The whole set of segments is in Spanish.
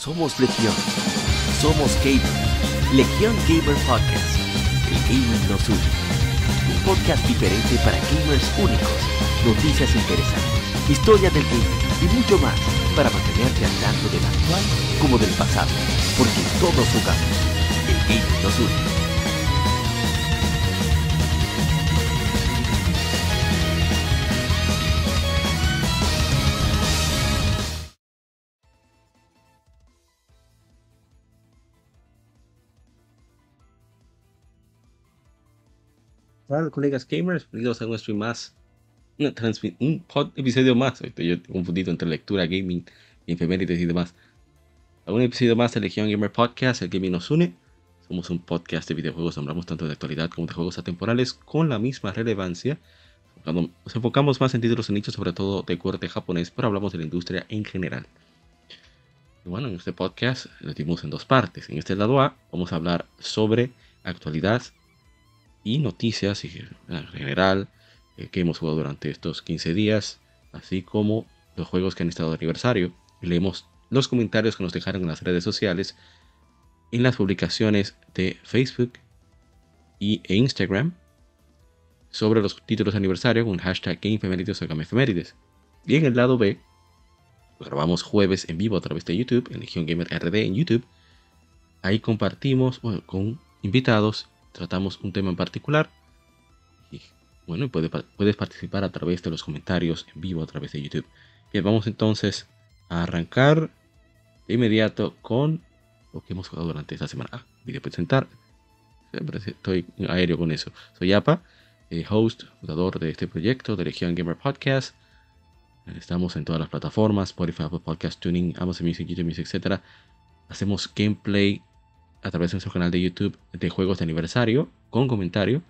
Somos Legión. Somos Gamer. Legión Gamer Podcast. El gaming nos une. Un podcast diferente para gamers únicos. Noticias interesantes. Historia del gaming y mucho más para mantenerte al tanto del actual como del pasado. Porque todos jugamos. El gaming nos une. Hola colegas gamers, bienvenidos a un stream más, un episodio más, estoy yo confundido entre lectura, gaming, efemérides y demás. A un episodio más de Legion Gamer Podcast, el gaming nos une. Somos un podcast de videojuegos, hablamos tanto de actualidad como de juegos atemporales con la misma relevancia. Nos enfocamos más en títulos de nicho, sobre todo de corte japonés, pero hablamos de la industria en general. Y bueno, en este podcast lo dimos en dos partes. En este lado A vamos a hablar sobre actualidad y noticias en general eh, que hemos jugado durante estos 15 días, así como los juegos que han estado de aniversario. Leemos los comentarios que nos dejaron en las redes sociales, en las publicaciones de Facebook y, e Instagram sobre los títulos de aniversario con hashtag GameFemérides o GameFemérides. Y en el lado B, grabamos jueves en vivo a través de YouTube, en Legion Gamer RD en YouTube. Ahí compartimos con invitados tratamos un tema en particular. Y bueno, puedes, participar a través de los comentarios en vivo a través de YouTube. Bien, vamos entonces a arrancar de inmediato con lo que hemos jugado durante esta semana. Ah, video presentar. Siempre estoy aéreo con eso. Soy Apa, eh, host, fundador de este proyecto de Legion Gamer Podcast. Estamos en todas las plataformas, Spotify, Apple Podcast, Tuning, Amazon Music, YouTube Music, etc. Hacemos gameplay a través de nuestro canal de YouTube de juegos de aniversario con comentario.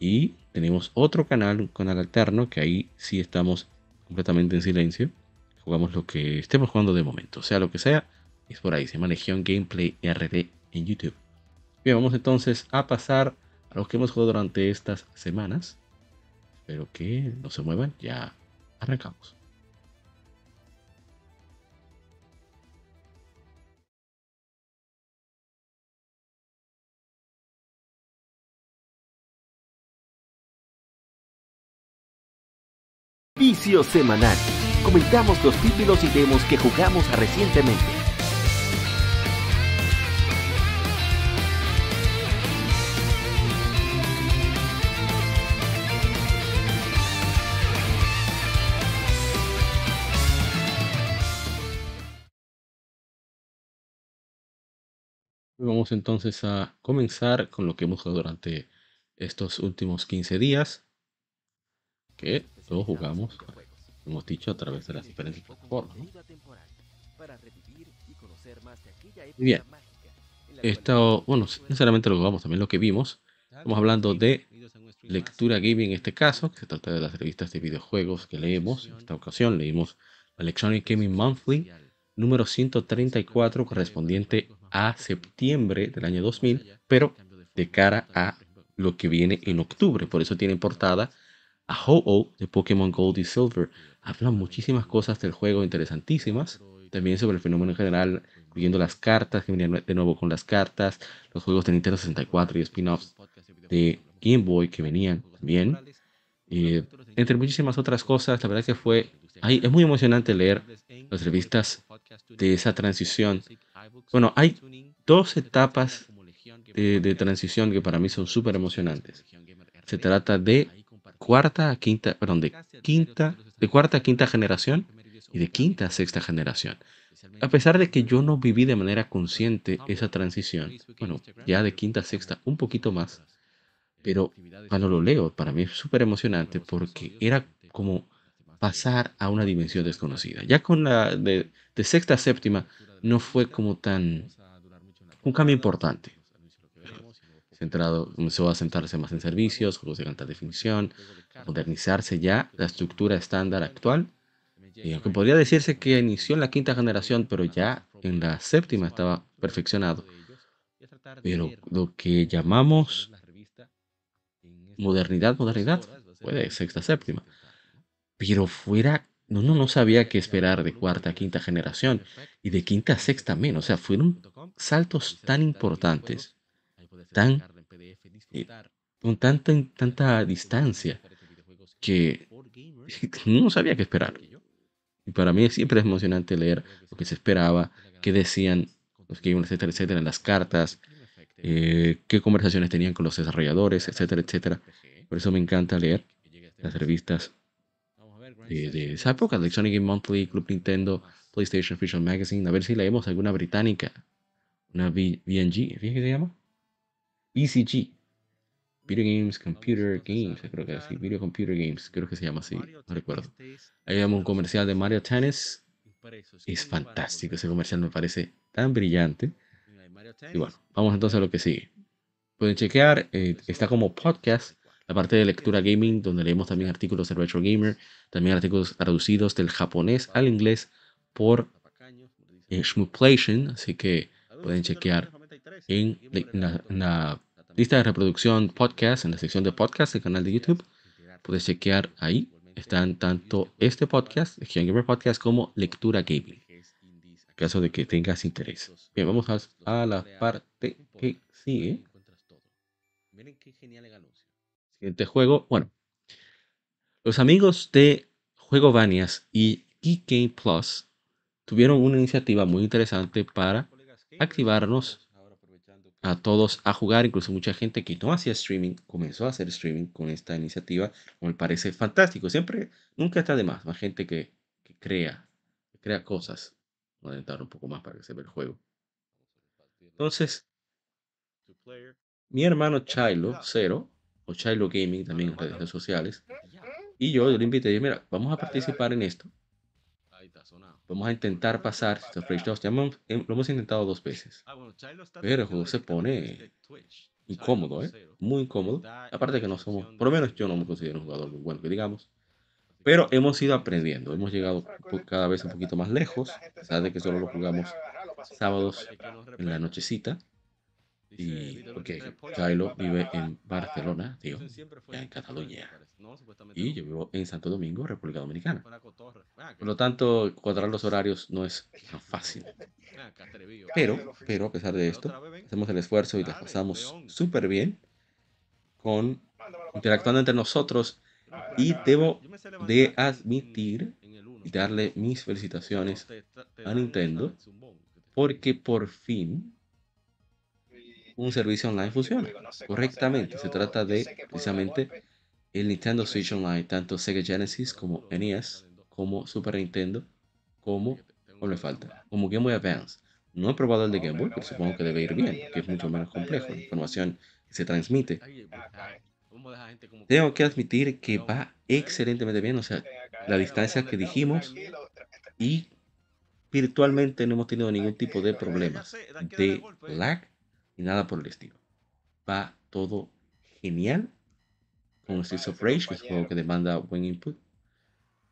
Y tenemos otro canal, un canal alterno, que ahí sí estamos completamente en silencio. Jugamos lo que estemos jugando de momento, sea lo que sea, es por ahí. Se llama Legion Gameplay RD en YouTube. Bien, vamos entonces a pasar a lo que hemos jugado durante estas semanas. Espero que no se muevan, ya arrancamos. Semanal. Comentamos los títulos y demos que jugamos recientemente. Vamos entonces a comenzar con lo que hemos jugado durante estos últimos 15 días. Que todos jugamos, hemos dicho, a través de las diferentes plataformas. Bien, esto, bueno, no necesariamente lo jugamos, también lo que vimos. Estamos hablando de lectura gaming en este caso, que se trata de las revistas de videojuegos que leemos. En esta ocasión leímos Electronic Gaming Monthly número 134 correspondiente a septiembre del año 2000, pero de cara a lo que viene en octubre. Por eso tiene portada a Ho-Oh de Pokémon Gold y Silver. Hablan muchísimas cosas del juego interesantísimas. También sobre el fenómeno en general, incluyendo las cartas, que venían de nuevo con las cartas, los juegos de Nintendo 64 y spin-offs de Game Boy que venían también. Eh, entre muchísimas otras cosas, la verdad que fue. es muy emocionante leer las revistas de esa transición. Bueno, hay dos etapas de, de transición que para mí son súper emocionantes. Se trata de cuarta a quinta, perdón, de quinta, de cuarta a quinta generación y de quinta a sexta generación. A pesar de que yo no viví de manera consciente esa transición, bueno, ya de quinta a sexta un poquito más, pero cuando lo leo, para mí es súper emocionante porque era como pasar a una dimensión desconocida. Ya con la de, de sexta a séptima no fue como tan un cambio importante centrado, comenzó a sentarse más en servicios, juegos de alta definición, modernizarse ya la estructura estándar actual. Y aunque podría decirse que inició en la quinta generación, pero ya en la séptima estaba perfeccionado. Pero lo que llamamos modernidad, modernidad, fue de sexta, séptima. Pero fuera uno no sabía qué esperar de cuarta quinta generación y de quinta sexta menos. O sea, fueron saltos tan importantes, tan, eh, con tanta, tanta distancia que no sabía qué esperar. Y para mí siempre es emocionante leer lo que se esperaba, qué decían los gamers, etcétera, etcétera, en las cartas, eh, qué conversaciones tenían con los desarrolladores, etcétera, etcétera. Por eso me encanta leer las revistas de, esa época, de Sonic Game Monthly, Club Nintendo, PlayStation Official Magazine, a ver si leemos alguna británica, una VNG, ¿qué se llama? BCG, Video Games, Computer Games, creo que así, Video Computer Games, creo que se llama así, no recuerdo. Ahí vemos un comercial de Mario Tennis, es fantástico, ese comercial me parece tan brillante. Y bueno, vamos entonces a lo que sigue. Pueden chequear, eh, está como podcast la parte de lectura gaming, donde leemos también artículos de Retro Gamer, también artículos traducidos del japonés al inglés por eh, así que pueden chequear en la, lista de reproducción podcast, en la sección de podcast del canal de YouTube, puedes chequear ahí, están tanto este podcast, el Gamer Podcast, como lectura gaming, en caso de que tengas interés. Bien, vamos a, a la parte que sigue. Miren qué genial el anuncio. Siguiente juego. Bueno, los amigos de Juego Vanias y Geek Game Plus tuvieron una iniciativa muy interesante para activarnos a todos a jugar, incluso mucha gente que no hacía streaming comenzó a hacer streaming con esta iniciativa, me parece fantástico. Siempre, nunca está de más, más gente que, crea, que crea cosas. Voy a intentar un poco más para que se vea el juego. Entonces, mi hermano Chilo, Cero, o Chilo Gaming también en redes sociales. Y yo, le invité dije, mira, vamos a participar en esto. Vamos a intentar pasar Fresh 2. Ya lo hemos intentado dos veces. Pero el juego se pone incómodo, ¿eh? Muy incómodo. Aparte que no somos, por lo menos yo no me considero un jugador muy bueno, que digamos. Pero hemos ido aprendiendo. Hemos llegado cada vez un poquito más lejos. A pesar de que solo lo jugamos sábados en la nochecita. Y porque Kylo vive en Barcelona, tío, en Cataluña. Y yo vivo en Santo Domingo, República Dominicana. Por lo tanto, cuadrar los horarios no es tan fácil. Pero, pero a pesar de esto, hacemos el esfuerzo y las pasamos súper bien con interactuando entre nosotros. Y debo de admitir y darle mis felicitaciones a Nintendo porque por fin un servicio online funciona correctamente. Se trata de precisamente el Nintendo Switch Online, tanto Sega Genesis como NES, como Super Nintendo, como, ¿cómo le falta? Como Game Boy Advance. No he probado el de Game Boy, pero supongo que debe ir bien, que es mucho menos complejo, la información que se transmite. Tengo que admitir que va excelentemente bien, o sea, la distancia que dijimos y virtualmente no hemos tenido ningún tipo de problemas de lag y nada por el estilo. Va todo genial con Streets of Rage, que es un juego que demanda buen input.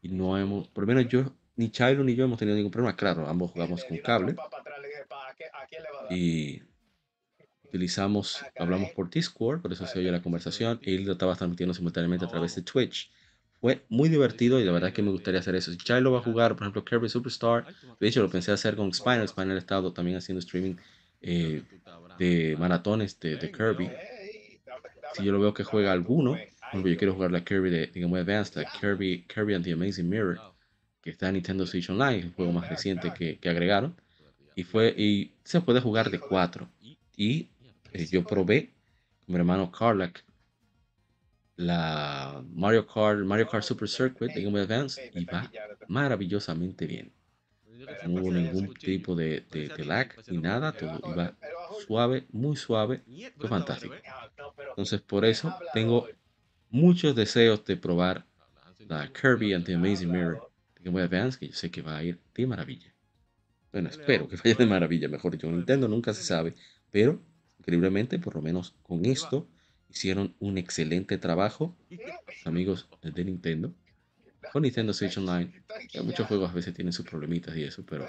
Y no hemos, por lo menos yo, ni Chilo ni yo hemos tenido ningún problema. Claro, ambos jugamos con cable. Y utilizamos, hablamos por Discord, por eso se oye la conversación. Y él lo estaba transmitiendo simultáneamente a través de Twitch. Fue muy divertido y la verdad que me gustaría hacer eso. Si Chilo va a jugar, por ejemplo, Kirby Superstar, de hecho lo pensé hacer con Spinal. Spinal ha estado también haciendo streaming eh, de maratones de, de, Kirby. Si yo lo veo que juega alguno, yo quiero jugar la Kirby de, de Game Boy Advance, la Kirby, Kirby and the Amazing Mirror, que está en Nintendo Switch Online, el juego más reciente que, que agregaron. Y, fue, y se puede jugar de cuatro. Y eh, yo probé con mi hermano Carlac la Mario Kart, Mario Kart Super Circuit de Game Boy Advance y va maravillosamente bien. No hubo ningún tipo de, de, lag ni nada, todo iba suave, muy suave, fue fantástico. Entonces por eso tengo muchos deseos de probar la Kirby and the Amazing Mirror de Game Boy Advance, que yo sé que va a ir de maravilla. Bueno, espero que vaya de maravilla, mejor dicho. Nintendo nunca se sabe, pero increíblemente, por lo menos con esto, hicieron un excelente trabajo, amigos de Nintendo con Nintendo Switch Online. Muchos juegos a veces tienen sus problemitas y eso, pero,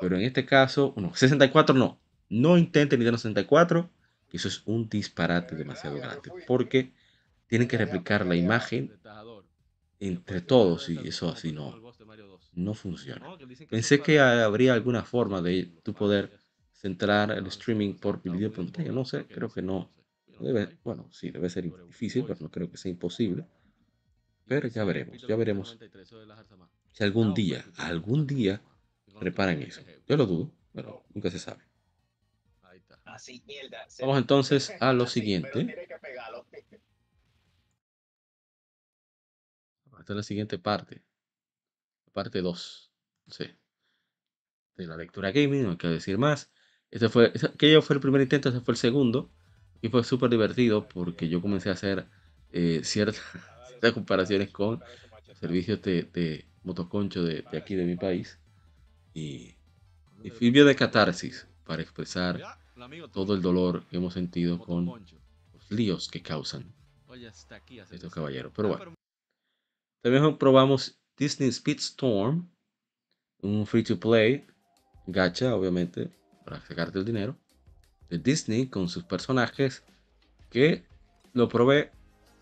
pero en este caso, no, 64 no. No intenten Nintendo 64, eso es un disparate demasiado grande, porque tienen que replicar la imagen entre todos y eso así no, no funciona. Pensé que habría alguna forma de tu poder centrar el streaming por video pantalla. No sé, creo que no. Debe, bueno, sí, debe ser difícil, pero no creo que sea imposible. Pero ya veremos, ya veremos si algún día, algún día reparan eso. Yo lo dudo, pero nunca se sabe. Vamos entonces a lo siguiente. Esta es la siguiente parte. Parte 2. Sí. De la lectura gaming, no hay que decir más. Este fue, aquello fue el primer intento, este fue el segundo. Y fue súper divertido porque yo comencé a hacer eh, ciertas, comparaciones con servicios de, motoconcho de, aquí de mi país. Y, y sirvió de catarsis para expresar todo el dolor que hemos sentido con los líos que causan estos caballeros. Pero bueno, también probamos Disney Speedstorm, un free to play, gacha, obviamente, para sacarte el dinero, de Disney con sus personajes, que lo probé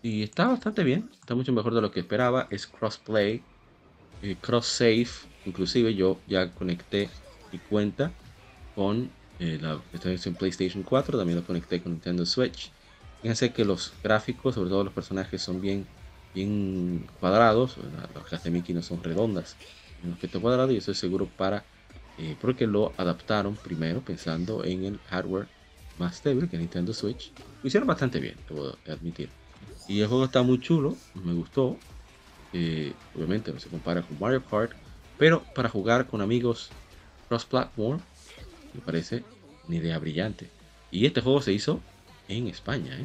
y está bastante bien, está mucho mejor de lo que esperaba, es crossplay, eh, cross save, inclusive yo ya conecté mi cuenta con eh, la en PlayStation 4, también lo conecté con Nintendo Switch. Fíjense que los gráficos, sobre todo los personajes, son bien, bien cuadrados, las cajas de Mickey no son redondas, en aspecto cuadrado y eso es seguro para eh, porque lo adaptaron primero pensando en el hardware más débil que Nintendo Switch. Lo hicieron bastante bien, debo admitir. Y el juego está muy chulo, me gustó. Eh, obviamente no se compara con Mario Kart, pero para jugar con amigos cross-platform me parece una idea brillante. Y este juego se hizo en España, ¿eh?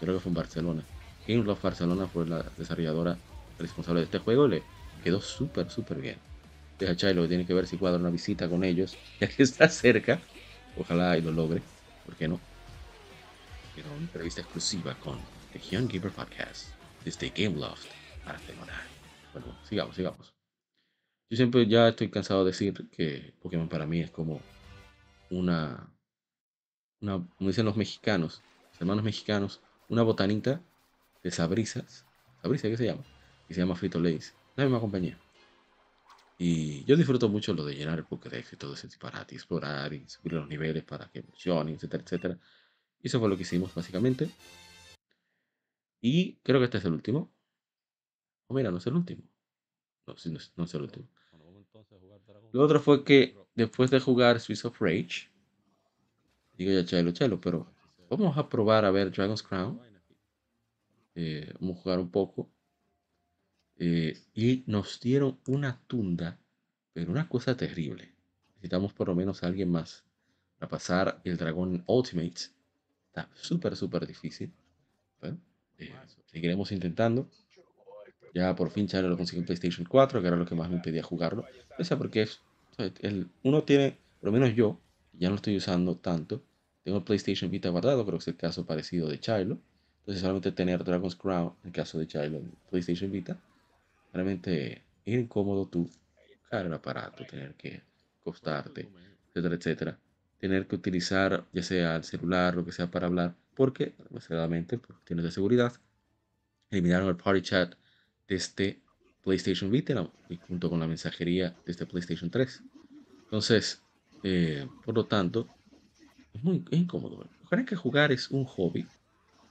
creo que fue en Barcelona. Gameloft Barcelona fue la desarrolladora responsable de este juego y le quedó súper, súper bien deja Chilo tiene que ver si cuadra una visita con ellos, ya que está cerca. Ojalá y lo logre. ¿Por qué no? Quiero una entrevista exclusiva con The Young Gamer Podcast desde Game Loft para terminar. Bueno, sigamos, sigamos. Yo siempre ya estoy cansado de decir que Pokémon para mí es como una, una como dicen los mexicanos, los hermanos mexicanos, una botanita de sabrizas. ¿Sabrisa qué se llama? Y se llama Frito Lays. La misma compañía. Y yo disfruto mucho lo de llenar el Pokédex y todo ese disparate, explorar y subir los niveles para que evolucione, etcétera, etcétera. Y eso fue lo que hicimos básicamente. Y creo que este es el último. O mira, no es el último. No, sí, no, es, el último. Lo otro fue que después de jugar Swiss of Rage, digo ya chelo, chelo, pero vamos a probar a ver Dragon's Crown. Eh, vamos a jugar un poco. Eh, y nos dieron una tunda, pero una cosa terrible. Necesitamos por lo menos a alguien más para pasar el dragón Ultimate. Está súper, súper difícil. Bueno, eh, seguiremos intentando. Ya por fin ya lo conseguí en PlayStation 4, que era lo que más me impedía jugarlo. O sea, porque es, el, uno tiene, por lo menos yo, ya no lo estoy usando tanto. Tengo el PlayStation Vita guardado, creo que es el caso parecido de Chilo. Entonces solamente tener Dragon's Crown, en el caso de Chilo en PlayStation Vita, realmente es incómodo tú buscar el aparato, tener que acostarte, etcétera, etcétera. Tener que utilizar ya sea el celular, lo que sea para hablar, porque, desgraciadamente, por cuestiones de seguridad, eliminaron el Party Chat de este PlayStation Vita y junto con la mensajería de este PlayStation 3. Entonces, eh, por lo tanto, es muy incómodo. Recuerden que jugar es un hobby.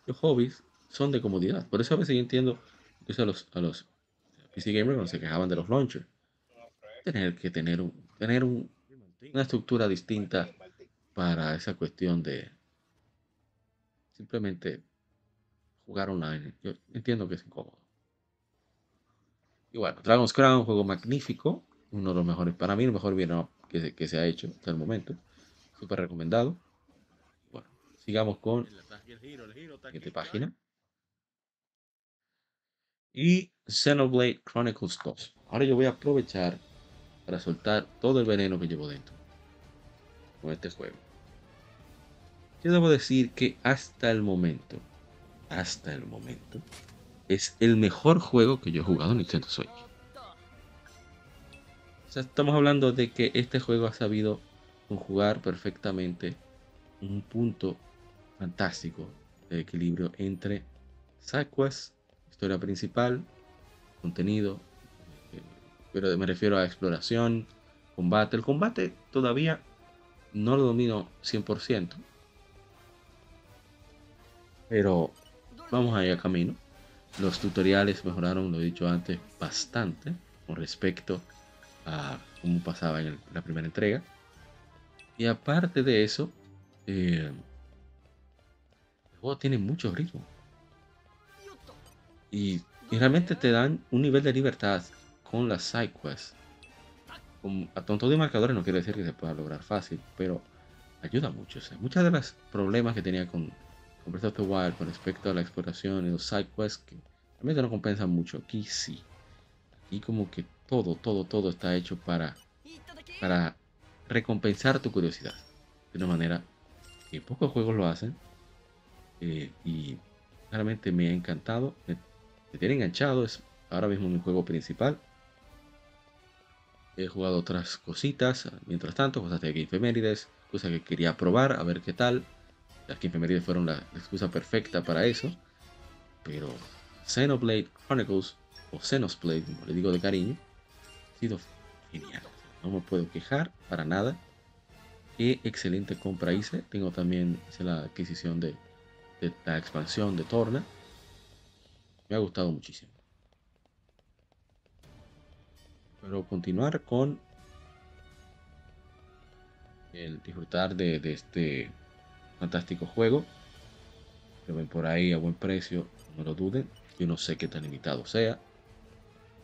Los hobbies son de comodidad. Por eso a veces yo entiendo a los, a los PC Gamer cuando se quejaban de los launchers. Tener que tener, un, tener un, una estructura distinta para esa cuestión de simplemente jugar online. Yo entiendo que es incómodo. Y bueno, Dragon's Crown, un juego magnífico, uno de los mejores, para mí el mejor bien que, que se ha hecho hasta el momento. Súper recomendado. Bueno, sigamos con la siguiente página y Xenoblade Chronicles 2. Ahora yo voy a aprovechar para soltar todo el veneno que llevo dentro con este juego. Yo debo decir que hasta el momento, hasta el momento, es el mejor juego que yo he jugado en Nintendo Switch. Estamos hablando de que este juego ha sabido conjugar perfectamente un punto fantástico de equilibrio entre side historia principal, contenido, eh, pero me refiero a exploración, combate. El combate todavía no lo domino 100%, pero vamos ahí a camino. Los tutoriales mejoraron, lo he dicho antes, bastante con respecto a cómo pasaba en la primera entrega. Y aparte de eso, eh, el juego tiene mucho ritmo. Y, realmente te dan un nivel de libertad con las side quests. a tonto de marcadores no quiere decir que se pueda lograr fácil, pero ayuda mucho. O muchos de los problemas que tenía con, con Breath of the Wild con respecto a la exploración y los side quests que realmente no compensan mucho. Aquí sí. Aquí como que todo, todo, todo está hecho para, para recompensar tu curiosidad. De una manera que pocos juegos lo hacen. Eh, y realmente me ha encantado. Me, tiene enganchado. Es ahora mismo mi juego principal. He jugado otras cositas. Mientras tanto, cosas de Efemérides. Cosas que quería probar. A ver qué tal. Las Efemérides fueron la, excusa perfecta para eso. Pero Xenoblade Chronicles. O Xenosblade, como le digo de cariño. Ha sido genial. No me puedo quejar para nada. Qué excelente compra hice. Tengo también la adquisición de, la expansión de Torna. Me ha gustado muchísimo. Pero continuar con el disfrutar de, este fantástico juego. Lo ven por ahí a buen precio, no lo duden. Yo no sé qué tan limitado sea.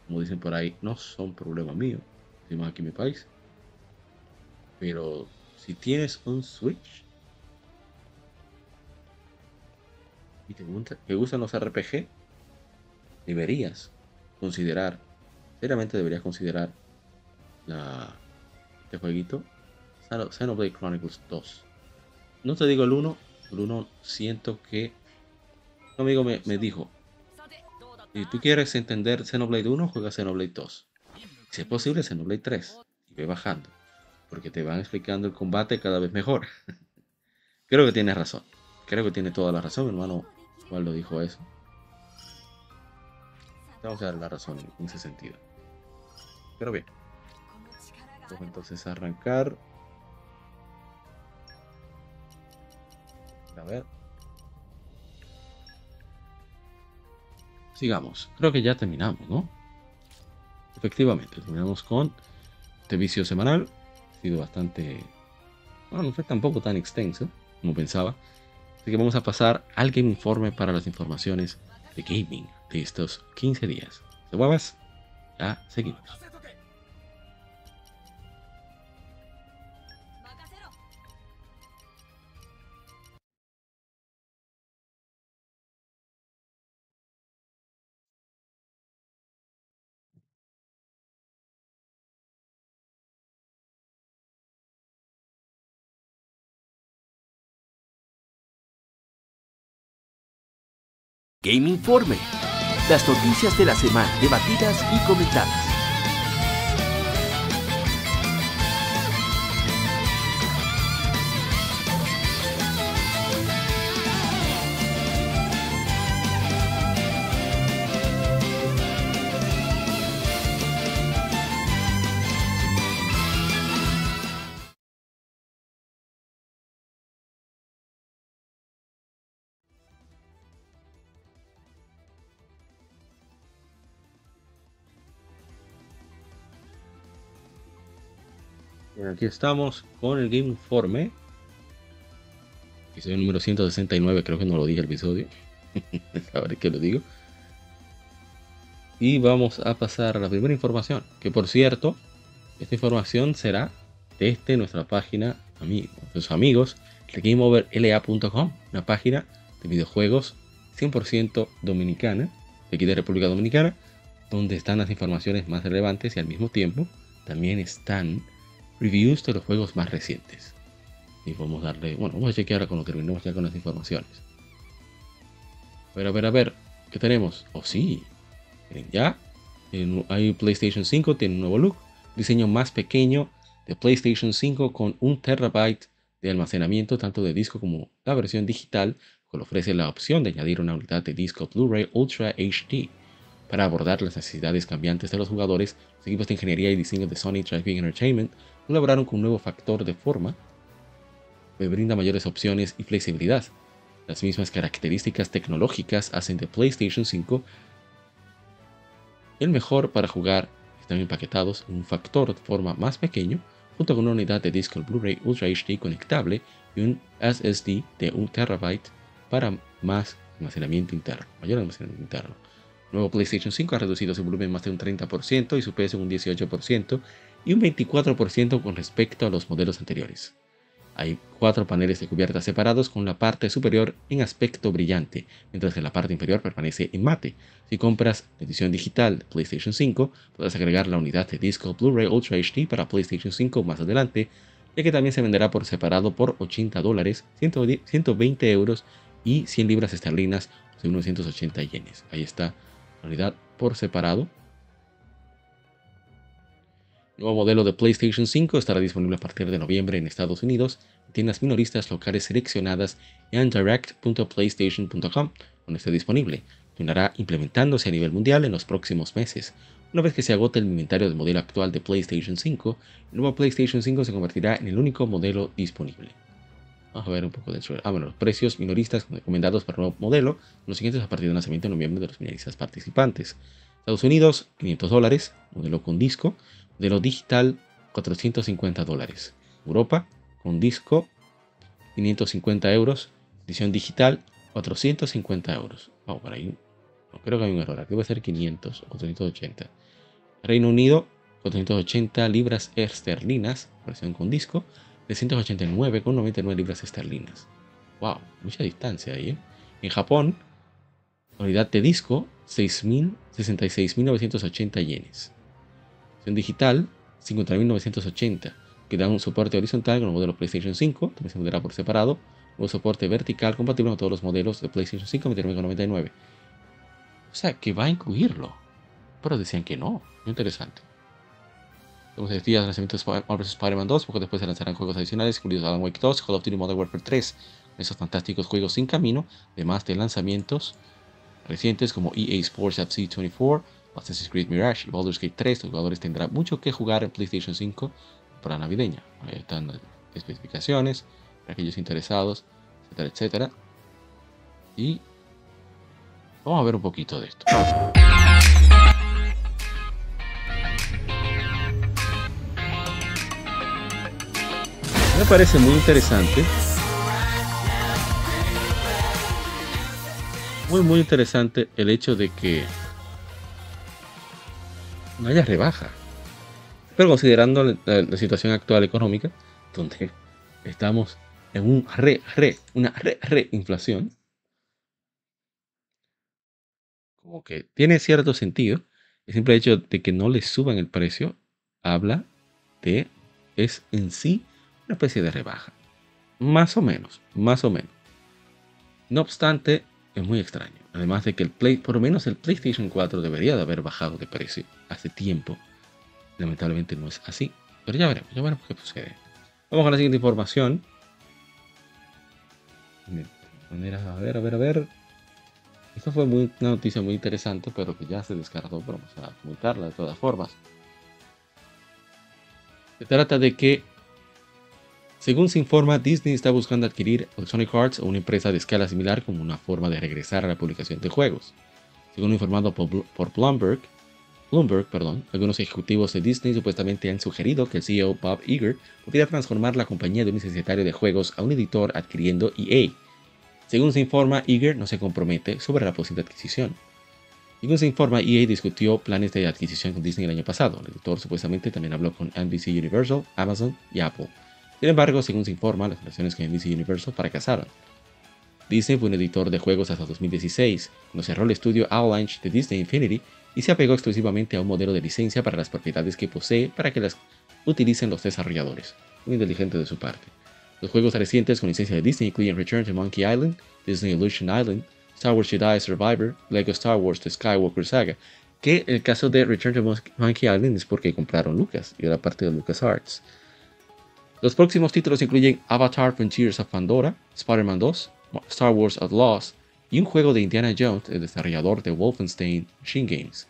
Como dicen por ahí, no son problema mío decimos aquí en mi país. Pero si tienes un Switch y te, gusta, te gustan los RPG, deberías considerar, seriamente deberías considerar la, este jueguito, Xenoblade Chronicles 2. No te digo el 1, el 1 siento que un amigo me, me dijo, si tú quieres entender Xenoblade 1, juega Xenoblade 2. Si es posible, Xenoblade 3 y ve bajando, porque te van explicando el combate cada vez mejor. Creo que tienes razón. Creo que tiene toda la razón, hermano. ¿Cuál lo dijo eso? Vamos a dar la razón en ese sentido. Pero bien. Vamos entonces a arrancar. A ver. Sigamos. Creo que ya terminamos, ¿no? efectivamente, terminamos con este vicio semanal. Ha sido bastante. Bueno, no fue tampoco tan extenso como pensaba. Así que vamos a pasar al Game Informe para las informaciones de gaming de estos 15 días. ¿Se muevas? Ya seguimos. Game Informe. Las noticias de la semana debatidas y comentadas. Aquí estamos con el Game Informe. Episodio número 169, creo que no lo dije el episodio. Ahora que lo digo. Y vamos a pasar a la primera información. Que por cierto, esta información será desde nuestra página, amigos, nuestros amigos, GameOverLA.com, una página de videojuegos 100% dominicana, de aquí de República Dominicana, donde están las informaciones más relevantes y al mismo tiempo también están reviews de los juegos más recientes. Y a darle, bueno, vamos a chequear cuando terminemos ya con las informaciones. A ver, a ver, a ver, ¿qué tenemos? Oh, sí, ya, hay PlayStation 5, tiene un nuevo look, diseño más pequeño de PlayStation 5 con un terabyte de almacenamiento tanto de disco como la versión digital, que ofrece la opción de añadir una unidad de disco Blu-ray Ultra HD. Para abordar las necesidades cambiantes de los jugadores, los equipos de ingeniería y diseño de Sony Driving Entertainment colaboraron con un nuevo factor de forma que brinda mayores opciones y flexibilidad. Las mismas características tecnológicas hacen de PlayStation 5 el mejor para jugar. Están empaquetados en un factor de forma más pequeño, junto con una unidad de disco Blu-ray Ultra HD conectable y un SSD de 1 TB para más almacenamiento interno, mayor almacenamiento interno. El nuevo PlayStation 5 ha reducido su volumen más de un 30% y su peso un 18% y un 24% con respecto a los modelos anteriores. Hay cuatro paneles de cubierta separados con la parte superior en aspecto brillante, mientras que la parte inferior permanece en mate. Si compras la edición digital PlayStation 5, podrás agregar la unidad de disco Blu-ray Ultra HD para PlayStation 5 más adelante, ya que también se venderá por separado por 80 dólares, 120 euros y 100 libras esterlinas, o 980 yenes. Ahí está la unidad por separado. El nuevo modelo de PlayStation 5 estará disponible a partir de noviembre en Estados Unidos en tiendas minoristas locales seleccionadas en direct.playstation.com, donde esté disponible. Continuará implementándose a nivel mundial en los próximos meses. Una vez que se agote el inventario del modelo actual de PlayStation 5, el nuevo PlayStation 5 se convertirá en el único modelo disponible. Vamos a ver un poco de. Ah, bueno, los precios minoristas recomendados para el nuevo modelo, los siguientes a partir del lanzamiento en noviembre de los minoristas participantes. Estados Unidos, 500 dólares, modelo con disco. Modelo digital, 450 dólares. Europa, con disco, 550 euros. Edición digital, 450 euros. Vamos, por ahí. No, creo que hay un error. Aquí debe ser 500 o 480. Reino Unido, 480 libras esterlinas, versión con disco. 389,99 libras esterlinas. Wow, mucha distancia ahí. ¿eh? En Japón, unidad de disco, 66.980 yenes. Versión digital, 50.980, que da un soporte horizontal con el modelo PlayStation 5, también se venderá por separado. Un soporte vertical compatible con todos los modelos de PlayStation 5, 99,99. O sea, que va a incluirlo. Pero decían que no. Muy interesante. Se decía, el lanzamiento de. Spider-Man 2, poco después se lanzarán juegos adicionales, incluidos Alan Wake 2, Call of Duty Modern Warfare 3, esos fantásticos juegos sin camino, además de lanzamientos recientes como EA Sports FC 24, Assassin's Creed Mirage y Baldur's Gate 3. Los jugadores tendrán mucho que jugar en PlayStation 5 para navideña. Ahí están especificaciones para aquellos interesados, etcétera, etcétera. Y vamos a ver un poquito de esto. Me parece muy interesante. Muy, muy interesante el hecho de que no haya rebaja. Pero considerando la, situación actual económica, donde estamos en un re, re, una re, re inflación, como que tiene cierto sentido. El simple hecho de que no le suban el precio habla de, es en sí una especie de rebaja. Más o menos, más o menos. No obstante, es muy extraño. Además de que el Play, por lo menos el PlayStation 4 debería de haber bajado de precio hace tiempo. Lamentablemente no es así. Pero ya veremos, ya veremos qué sucede. Vamos con la siguiente información. a ver, a ver, a ver. Esta fue una noticia muy interesante, pero que ya se descartó, pero vamos a comentarla de todas formas. Se trata de que según se informa, Disney está buscando adquirir Sonic Arts o una empresa de escala similar como una forma de regresar a la publicación de juegos. Según informado por Bloomberg, algunos ejecutivos de Disney supuestamente han sugerido que el CEO Bob Iger podría transformar la compañía de un licenciatario de juegos a un editor adquiriendo EA. Según se informa, Iger no se compromete sobre la posible adquisición. Según se informa, EA discutió planes de adquisición con Disney el año pasado. El editor supuestamente también habló con NBC Universal, Amazon y Apple. Sin embargo, según se informa, las relaciones con NBC Universal fracasaron. Disney fue un editor de juegos hasta 2016, cuando cerró el estudio Avalanche de Disney Infinity y se apegó exclusivamente a un modelo de licencia para las propiedades que posee para que las utilicen los desarrolladores. Muy inteligente de su parte. Los juegos recientes con licencia de Disney incluyen Return to Monkey Island, Disney Illusion Island, Star Wars Jedi Survivor, Lego Star Wars The Skywalker Saga, que el caso de Return to Monkey Island es porque compraron Lucas y era parte de LucasArts. Los próximos títulos incluyen Avatar Frontiers of Pandora, Spider-Man 2, Star Wars Outlaws y un juego de Indiana Jones, el desarrollador de Wolfenstein Machine Games.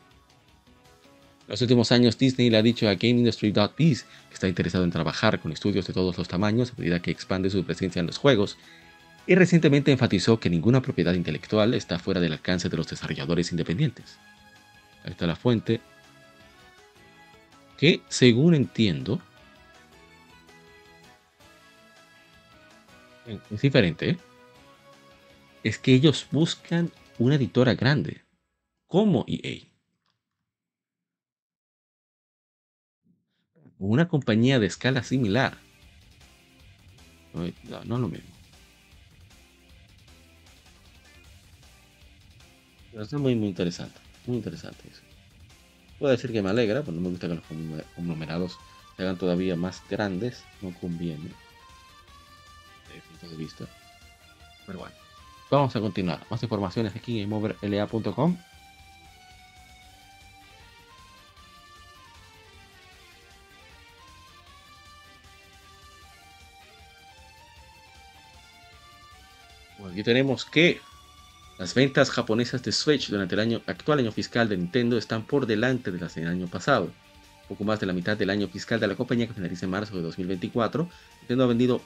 En los últimos años, Disney le ha dicho a GameIndustry.biz que está interesado en trabajar con estudios de todos los tamaños a medida que expande su presencia en los juegos, y recientemente enfatizó que ninguna propiedad intelectual está fuera del alcance de los desarrolladores independientes. Ahí está la fuente, que según entiendo, es diferente, ¿eh? es que ellos buscan una editora grande, como EA. una compañía de escala similar. No, no, lo mismo. Pero está muy, muy interesante. Muy interesante eso. Puedo decir que me alegra, pero no me gusta que los conglomerados se hagan todavía más grandes. No conviene. De vista. Pero bueno. Vamos a continuar. Más informaciones aquí en moverla.com. aquí tenemos que las ventas japonesas de Switch durante el año, actual año fiscal de Nintendo están por delante de las del año pasado. Poco más de la mitad del año fiscal de la compañía que finaliza en marzo de 2024, Nintendo ha vendido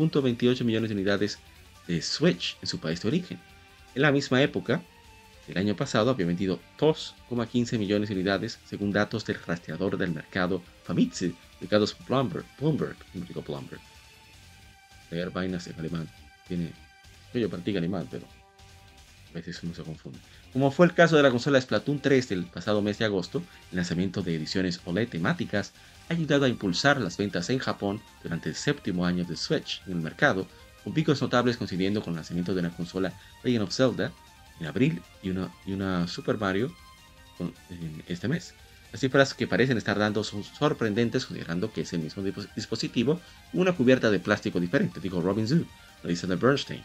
2.28 millones de unidades de Switch en su país de origen. En la misma época, el año pasado había vendido 2,15 millones de unidades según datos del rastreador del mercado Famitsu, ubicados Bloomberg, Bloomberg, Bloomberg. Leer vainas en alemán tiene yo practico animal, pero a veces uno se confunde. Como fue el caso de la consola Splatoon 3 del pasado mes de agosto, el lanzamiento de ediciones OLED temáticas ha ayudado a impulsar las ventas en Japón durante el séptimo año de Switch en el mercado, con picos notables coincidiendo con el lanzamiento de una consola Legend of Zelda en abril y una, y una Super Mario en este mes. Las cifras que parecen estar dando son sorprendentes considerando que es el mismo dispositivo, una cubierta de plástico diferente, dijo Robin dice de Bernstein.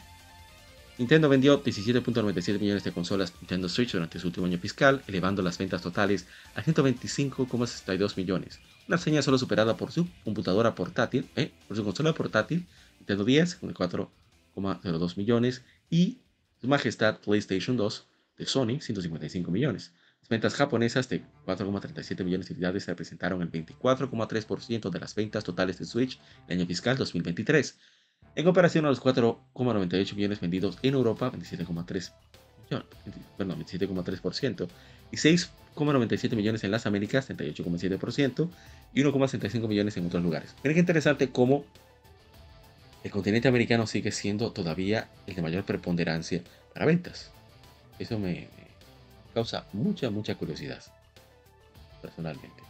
Nintendo vendió 17.97 millones de consolas Nintendo Switch durante su último año fiscal, elevando las ventas totales a 125,62 millones, una señal solo superada por su computadora portátil, ¿eh? por su consola portátil Nintendo 10 con 4,02 millones y su majestad PlayStation 2 de Sony 155 millones. Las ventas japonesas de 4,37 millones de unidades representaron el 24,3% de las ventas totales de Switch en el año fiscal 2023 en comparación a los 4,98 millones vendidos en Europa, 27,3 27,3%, y 6,97 millones en las Américas, 38,7%, y 1,65 millones en otros lugares. Miren qué interesante cómo el continente americano sigue siendo todavía el de mayor preponderancia para ventas. Eso me, causa mucha, mucha curiosidad, personalmente.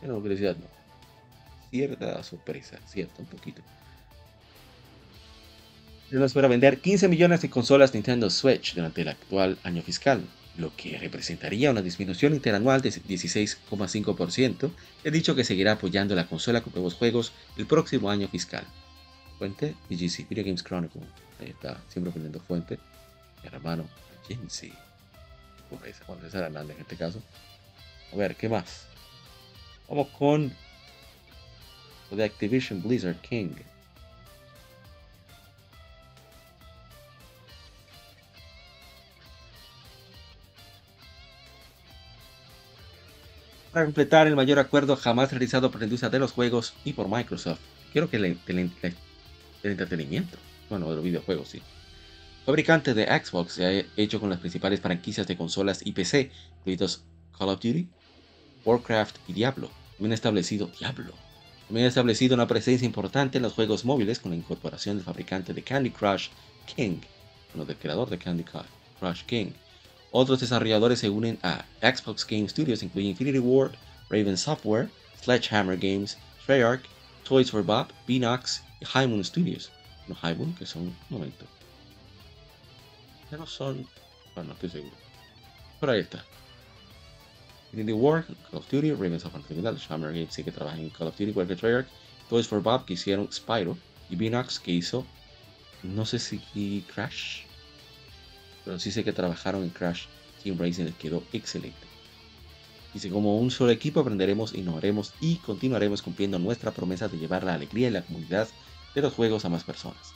Pero curiosidad no. Cierta sorpresa, cierto, un poquito. Nos espera vender 15 millones de consolas Nintendo Switch durante el actual año fiscal, lo que representaría una disminución interanual de 16,5%. He dicho que seguirá apoyando la consola con nuevos juegos el próximo año fiscal. Fuente VGC, Video Games Chronicle. Ahí está, siempre poniendo fuente. Hermano Agency. Juan César Hernández en este caso. A ver, ¿qué más? Vamos con The Activision Blizzard King. Para completar el mayor acuerdo jamás realizado por la industria de los juegos y por Microsoft. Quiero que el, entretenimiento, bueno, de los videojuegos, sí. Fabricante de Xbox se ha hecho con las principales franquicias de consolas y PC, incluidos Call of Duty, Warcraft y Diablo. También ha establecido Diablo. También ha establecido una presencia importante en los juegos móviles con la incorporación del fabricante de Candy Crush King, bueno, del creador de Candy Crush King, otros desarrolladores se unen a Xbox Game Studios, incluyendo Infinity Ward, Raven Software, Sledgehammer Games, Treyarch, Toys for Bob, Beanox y High Moon Studios. No High Moon, que son. Un momento. Ya no son. Bueno, no estoy seguro. Pero ahí está. Infinity Ward, Call of Duty, Raven Software, Sledgehammer Games, sí que trabajan en Call of Duty, igual Treyarch. Toys for Bob, que hicieron Spyro. Y Beanox, que hizo. No sé si Crash pero sí sé que trabajaron en Crash Team Racing, les quedó excelente. Dice, como un solo equipo aprenderemos, innovaremos y continuaremos cumpliendo nuestra promesa de llevar la alegría y la comunidad de los juegos a más personas.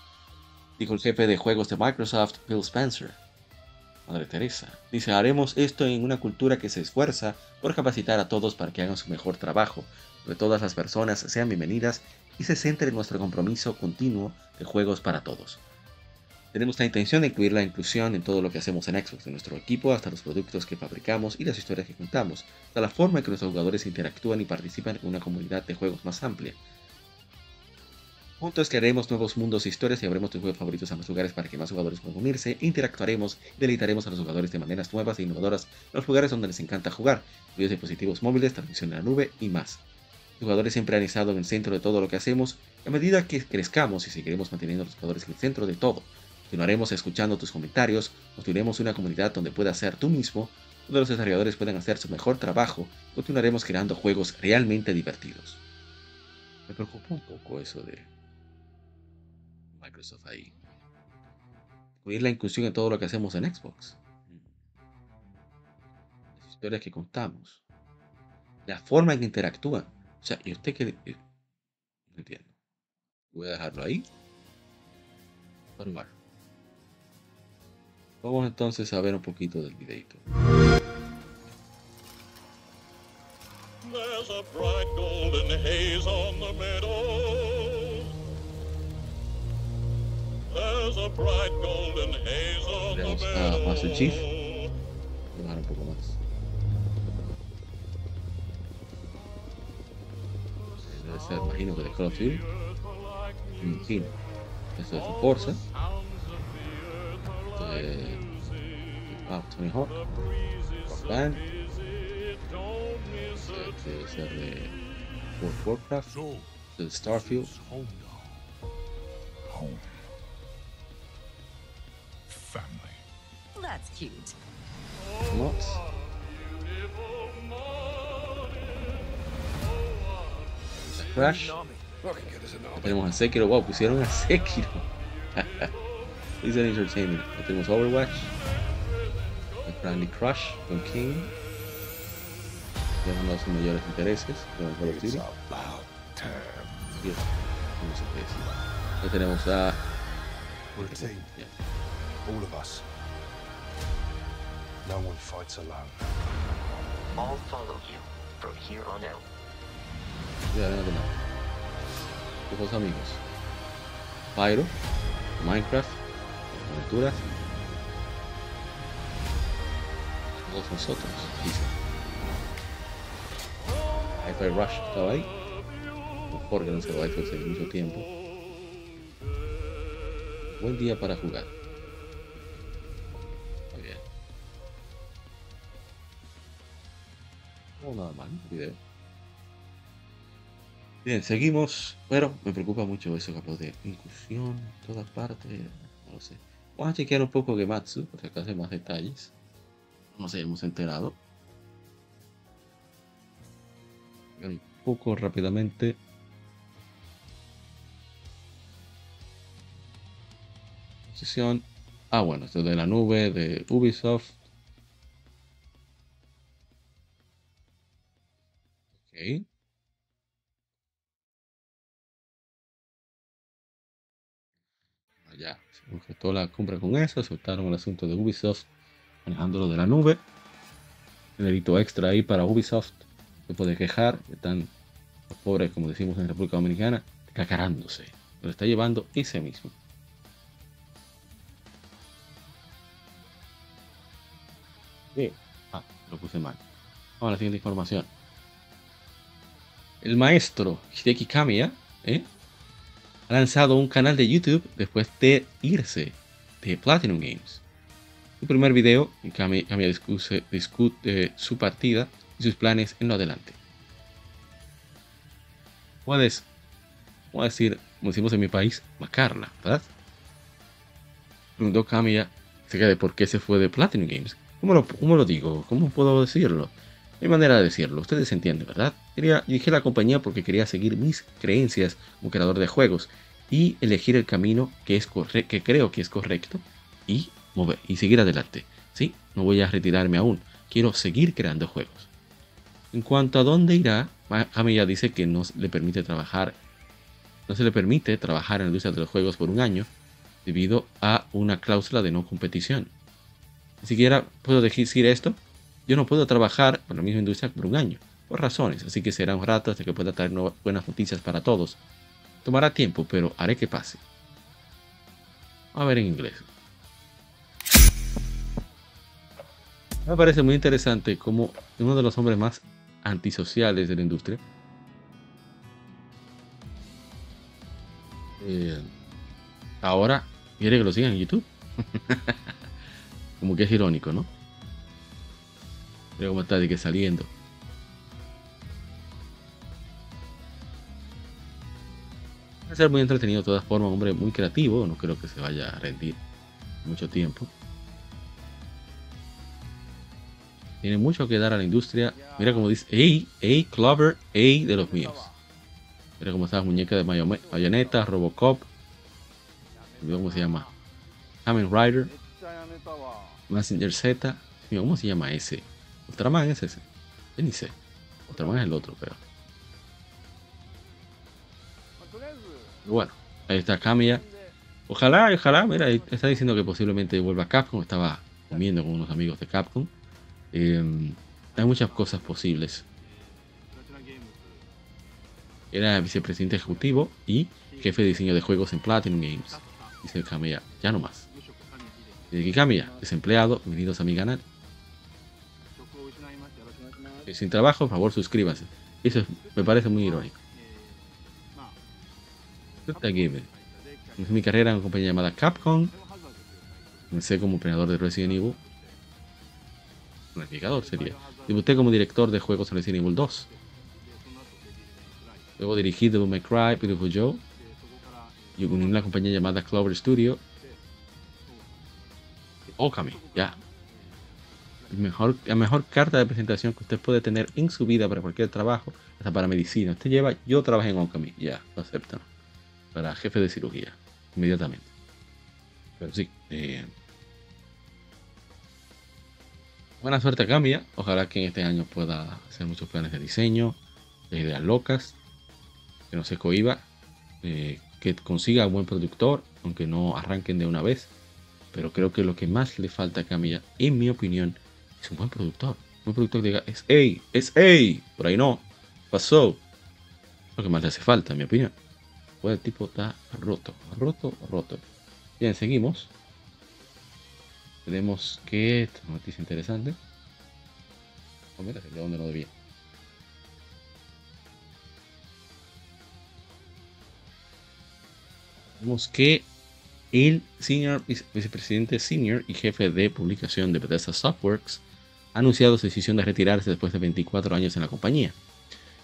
dijo el jefe de juegos de Microsoft, Bill Spencer. Madre Teresa. Dice, haremos esto en una cultura que se esfuerza por capacitar a todos para que hagan su mejor trabajo, donde todas las personas sean bienvenidas y se centre en nuestro compromiso continuo de juegos para todos. Tenemos la intención de incluir la inclusión en todo lo que hacemos en Xbox, de nuestro equipo hasta los productos que fabricamos y las historias que contamos, hasta la forma en que nuestros jugadores interactúan y participan en una comunidad de juegos más amplia. Juntos crearemos nuevos mundos e historias y habremos tus juegos favoritos a los lugares para que más jugadores puedan unirse, interactuaremos y deleitaremos a los jugadores de maneras nuevas e innovadoras en los lugares donde les encanta jugar, videos dispositivos móviles, transmisión en la nube y más. Los jugadores siempre han estado en el centro de todo lo que hacemos a medida que crezcamos y seguiremos manteniendo a los jugadores en el centro de todo, continuaremos escuchando tus comentarios, construiremos una comunidad donde puedas ser tú mismo, donde los desarrolladores puedan hacer su mejor trabajo, continuaremos creando juegos realmente divertidos. Me preocupa un poco eso de Microsoft ahí. Incluir la inclusión en todo lo que hacemos en Xbox. Las historias que contamos. La forma en que interactúan. O sea, ¿y usted qué? Eh, no entiendo. Voy a dejarlo ahí. Vamos entonces a ver un poquito del videito. There's a bright golden haze on the meadow. Tenemos a bajar un poco más. Debe ser, imagino que de Call of Duty. Imagino. Esto es Forza. Esto de ah, Tony Hawk. Rock Band. Este debe ser de World of Warcraft. De Starfield. Home. family. That's cute. What? Crash. Tenemos a Sekiro. Wow, pusieron a Sekiro. Is an entertainment. Tenemos Overwatch. Brandy Crush con King. Ya uno de sus mayores intereses con Call of Duty. Ya tenemos a. Yeah. All of us. No one fights alone. I'll follow you from here on out. Ya, nada más. Ojos amigos. Pyro, Minecraft, aventuras. Todos nosotros, dice. Hi-Fi Rush estaba ahí. Mejor no se va hace mucho tiempo. Buen día para jugar. nada mal video. Bien, seguimos, pero me preocupa mucho eso que de inclusión, todas partes, no lo sé. Vamos a chequear un poco Gematsu, por si acaso hay más detalles. No sé, hemos enterado. Un poco rápidamente. Sesión. Ah, bueno, esto de la nube de Ubisoft. Ya, concretó la cumbre con eso, soltaron el asunto de Ubisoft manejándolo de la nube. Un delito extra ahí para Ubisoft. Se puede quejar, están los pobres, como decimos en República Dominicana, cacarándose. Lo está llevando ese mismo. Ah, lo puse mal. Vamos a la siguiente información el maestro Hideki Kamiya ¿eh? Lanzado un canal de YouTube después de irse de Platinum Games. Su primer video, Kamiya, discute, discute su partida y sus planes en lo adelante. Puedes, vamos a decir, decimos en mi país, macarla, ¿verdad? Preguntó Kamiya acerca de por qué se fue de Platinum Games. ¿Cómo lo, cómo lo digo? ¿Cómo puedo decirlo? Mi manera de decirlo, ustedes entienden, ¿verdad? Quería, dije la compañía porque quería seguir mis creencias como creador de juegos y elegir el camino que, es que creo que es correcto y mover y seguir adelante. Sí, no voy a retirarme aún, quiero seguir creando juegos. En cuanto a dónde irá, ya dice que no le permite trabajar, no se le permite trabajar en la industria de los juegos por un año, debido a una cláusula de no competición. Ni siquiera puedo decir esto. Yo no puedo trabajar con la misma industria por un año, por razones, así que será un rato hasta que pueda traer buenas noticias para todos. Tomará tiempo, pero haré que pase. A ver en inglés. Me parece muy interesante como uno de los hombres más antisociales de la industria eh, ahora quiere que lo sigan en YouTube. como que es irónico, ¿no? Pero como está de que saliendo. Va a ser muy entretenido de todas formas, hombre muy creativo, no creo que se vaya a rendir mucho tiempo. Tiene mucho que dar a la industria. Mira como dice, ey, ey, Clover, ey de los míos. Mira cómo está la muñeca de Bayonetta, Robocop. ¿Cómo se llama? Kamen Rider. Messenger Z. ¿Cómo se llama ese? Ultraman es ese. Yo ni sé. Ultraman es el otro, pero. Bueno, ahí está Kamiya. Ojalá, ojalá, mira, está diciendo que posiblemente vuelva a Capcom. Estaba comiendo con unos amigos de Capcom. Em, hay muchas cosas posibles. Era vicepresidente ejecutivo y jefe de diseño de juegos en Platinum Games. Dice Kamiya, ya no más. Dice Kamiya, desempleado, bienvenidos a mi canal. Sin trabajo, por favor suscríbase. Eso me parece muy irónico. mi carrera en una compañía llamada Capcom. Comencé como operador de Resident Evil planificador sería. Debuté como director de juegos en Resident Evil 2. Luego dirigí Devil May Cry, Beautiful Joe. Y uní una compañía llamada Clover Studio. Okami, ya. Mejor, la mejor carta de presentación que usted puede tener en su vida para cualquier trabajo, hasta para medicina. Usted lleva, yo trabajé en Okami, ya, lo aceptan. Para jefe de cirugía, inmediatamente. Pero sí, eh, buena suerte cambia. Ojalá que en este año pueda hacer muchos planes de diseño, de ideas locas, que no se cohiba, eh, que consiga un buen productor, aunque no arranquen de una vez. Pero creo que lo que más le falta a Camilla, en mi opinión, es un buen productor. Un buen productor que diga, es A, es A, por ahí no, pasó. Lo que más le hace falta, en mi opinión. Pues el tipo está roto, roto, roto. Bien, seguimos. Tenemos que. Esta noticia interesante. Oh, mira, de dónde lo debía. Tenemos que el senior, vicepresidente senior y jefe de publicación de Bethesda Softworks ha anunciado su decisión de retirarse después de 24 años en la compañía.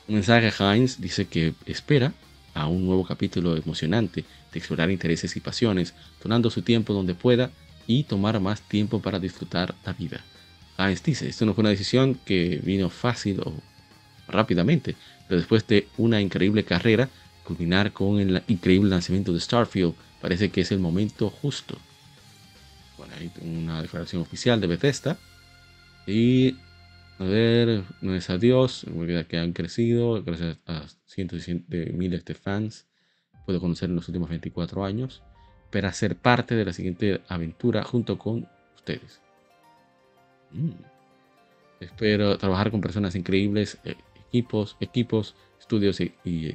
Un mensaje a Heinz dice que espera a un nuevo capítulo emocionante de explorar intereses y pasiones, donando su tiempo donde pueda y tomar más tiempo para disfrutar la vida. Heinz dice, esto no fue una decisión que vino fácil o rápidamente, pero después de una increíble carrera, culminar con el increíble lanzamiento de Starfield parece que es el momento justo. Bueno, hay una declaración oficial de Bethesda y a ver, no es adiós, que han crecido, gracias a cientos de miles de fans, puedo conocer en los últimos 24 años para ser parte de la siguiente aventura junto con ustedes. Mm. Espero trabajar con personas increíbles, eh, equipos, equipos, estudios y,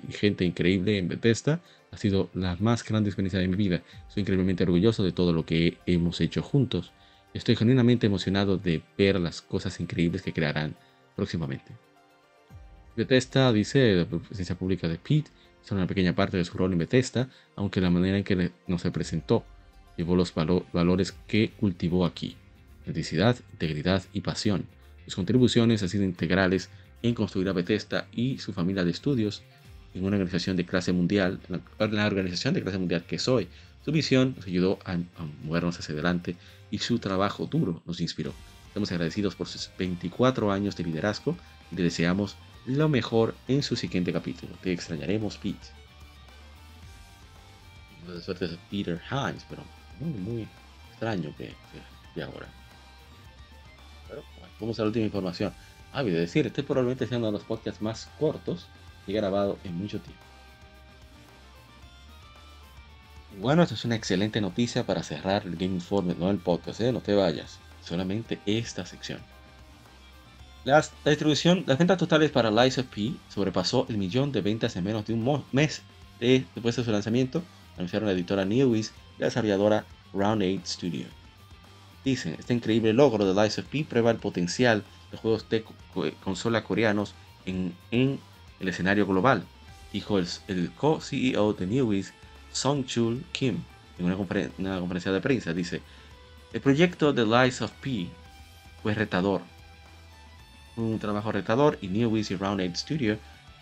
gente increíble en Bethesda. Ha sido la más grande experiencia de mi vida. Estoy increíblemente orgulloso de todo lo que hemos hecho juntos. Estoy genuinamente emocionado de ver las cosas increíbles que crearán próximamente. Bethesda dice la presencia pública de Pete son una pequeña parte de su rol en Bethesda, aunque la manera en que nos se presentó llevó los valores que cultivó aquí, felicidad, integridad y pasión. Sus contribuciones han sido integrales en construir a Bethesda y su familia de estudios en una organización de clase mundial, la organización de clase mundial que soy. Su visión nos ayudó a, a movernos hacia adelante y su trabajo duro nos inspiró. Estamos agradecidos por sus 24 años de liderazgo y le deseamos lo mejor en su siguiente capítulo. Te extrañaremos, Pete. De suerte Peter Hines, pero muy, muy extraño que, que, ahora. Pero bueno, vamos a la última información. Ah, de decir, este probablemente sea uno de los podcasts más cortos que he grabado en mucho tiempo. Bueno, esto es una excelente noticia para cerrar el Game Informe, no el podcast, ¿eh? no te vayas, solamente esta sección. la distribución, las ventas totales para Lies of P sobrepasó el millón de ventas en menos de un mes después de su lanzamiento, anunciaron la editora Newies y la desarrolladora Round 8 Studio. Dicen, este increíble logro de Lies of P prueba el potencial de juegos de consola coreanos en, el escenario global, dijo el, co-CEO de Newies, Song Chul Kim, en una, conferencia de prensa. Dice, el proyecto de Lies of P fue retador. Un trabajo retador y Newies y Round 8 Studio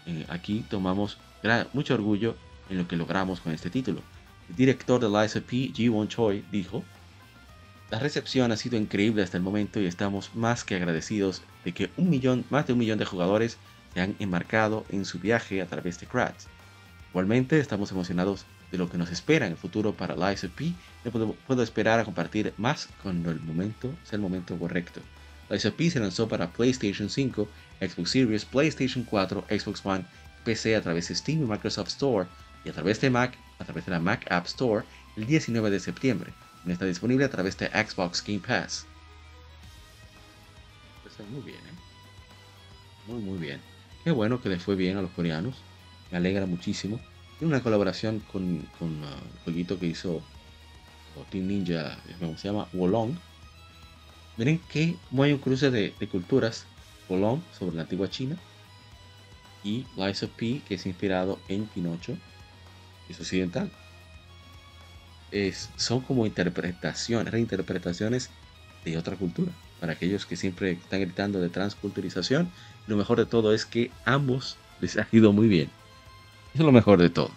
eh, aquí tomamos mucho orgullo en lo que logramos con este título. El director de Lies of P, Ji-won Choi, dijo, la recepción ha sido increíble hasta el momento y estamos más que agradecidos de que un millón, más de un millón de jugadores se han embarcado en su viaje a través de Kratz. Igualmente estamos emocionados de lo que nos espera en el futuro para Lies of P y puedo, esperar a compartir más cuando el momento sea el momento correcto. Lies of P se lanzó para PlayStation 5, Xbox Series, PlayStation 4, Xbox One, PC a través de Steam y Microsoft Store y a través de Mac, a través de la Mac App Store el 19 de septiembre está disponible a través de Xbox Game Pass. Está muy bien, ¿eh? Muy, muy bien. Qué bueno que les fue bien a los coreanos. Me alegra muchísimo. Tiene una colaboración con, con un jueguito que hizo Team Ninja, ¿cómo se llama? Wolong. Miren que hay un cruce de, culturas. Wolong sobre la antigua China. Y Lies of P, que es inspirado en Pinocho, es occidental son como interpretaciones, reinterpretaciones de otra cultura. Para aquellos que siempre están gritando de transculturización, lo mejor de todo es que ambos les ha ido muy bien. Eso es lo mejor de todo.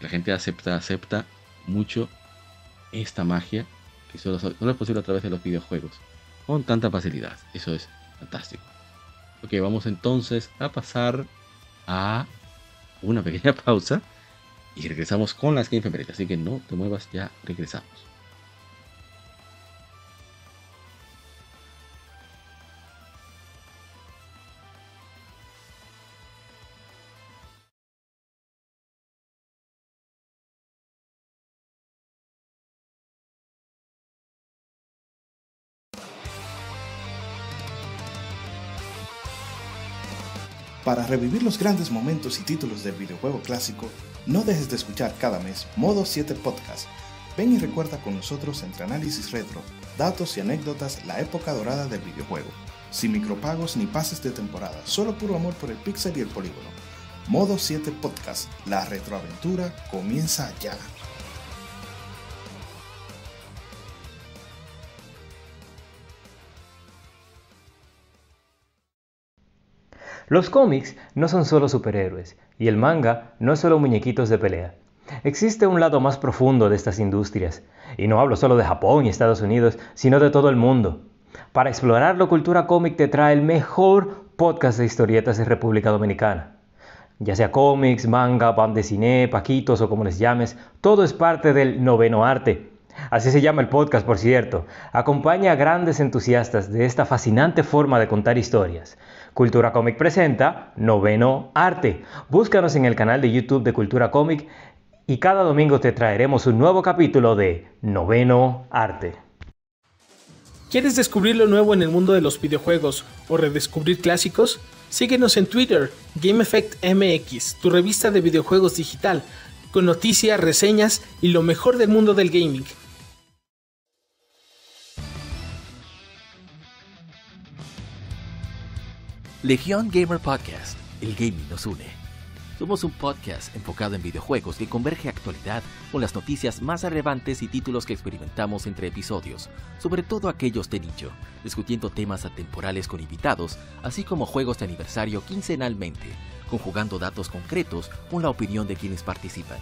La gente acepta, acepta mucho esta magia que solo, es posible a través de los videojuegos con tanta facilidad. Eso es fantástico. Ok, vamos entonces a pasar a una pequeña pausa y regresamos con las Game. Así que no te muevas, ya regresamos. Para revivir los grandes momentos y títulos del videojuego clásico, no dejes de escuchar cada mes Modo 7 Podcast. Ven y recuerda con nosotros entre análisis retro, datos y anécdotas la época dorada del videojuego. Sin micropagos ni pases de temporada, solo puro amor por el pixel y el polígono. Modo 7 Podcast, la retroaventura comienza ya. Los cómics no son solo superhéroes y el manga no es solo muñequitos de pelea. Existe un lado más profundo de estas industrias, y no hablo solo de Japón y Estados Unidos, sino de todo el mundo. Para explorar la cultura cómic te trae el mejor podcast de historietas de República Dominicana. Ya sea cómics, manga, band de cine, paquitos o como les llames, todo es parte del noveno arte. Así se llama el podcast, por cierto. Acompaña a grandes entusiastas de esta fascinante forma de contar historias. Cultura Comic presenta Noveno Arte. Búscanos en el canal de YouTube de Cultura Comic y cada domingo te traeremos un nuevo capítulo de Noveno Arte. ¿Quieres descubrir lo nuevo en el mundo de los videojuegos o redescubrir clásicos? Síguenos en Twitter, GameEffectMX, tu revista de videojuegos digital, con noticias, reseñas y lo mejor del mundo del gaming. Legion Gamer Podcast, el gaming nos une. Somos un podcast enfocado en videojuegos que converge actualidad con las noticias más relevantes y títulos que experimentamos entre episodios, sobre todo aquellos de nicho, discutiendo temas atemporales con invitados, así como juegos de aniversario quincenalmente, conjugando datos concretos con la opinión de quienes participan.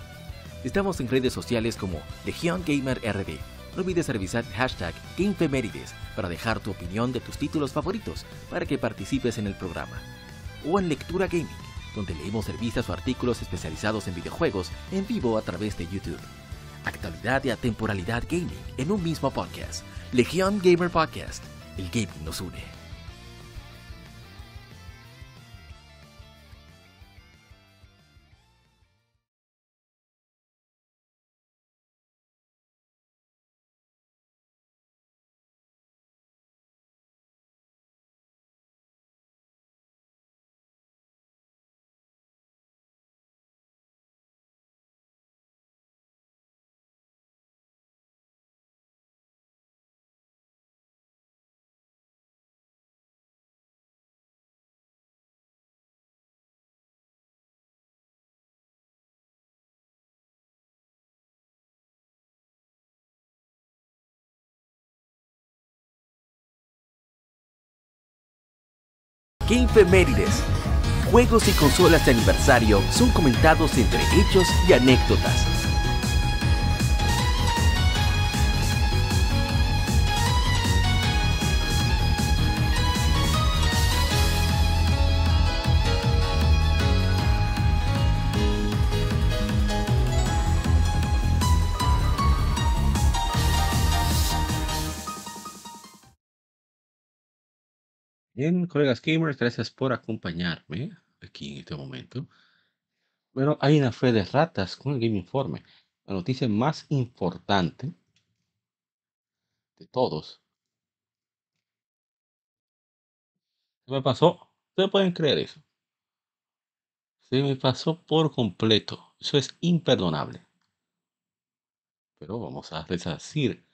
Estamos en redes sociales como Legion Gamer RD no olvides revisar hashtag GameFemérides para dejar tu opinión de tus títulos favoritos para que participes en el programa. O en Lectura Gaming, donde leemos revistas o artículos especializados en videojuegos en vivo a través de YouTube. Actualidad y atemporalidad gaming en un mismo podcast. Legion Gamer Podcast. El gaming nos une. Gamefemérides. Juegos y consolas de aniversario son comentados entre hechos y anécdotas. Bien, colegas gamers, gracias por acompañarme aquí en este momento. Bueno, hay una fe de ratas con el Game Informe. La noticia más importante de todos. Se me pasó. ¿Ustedes pueden creer eso? Se me pasó por completo. Eso es imperdonable. Pero vamos a resarcir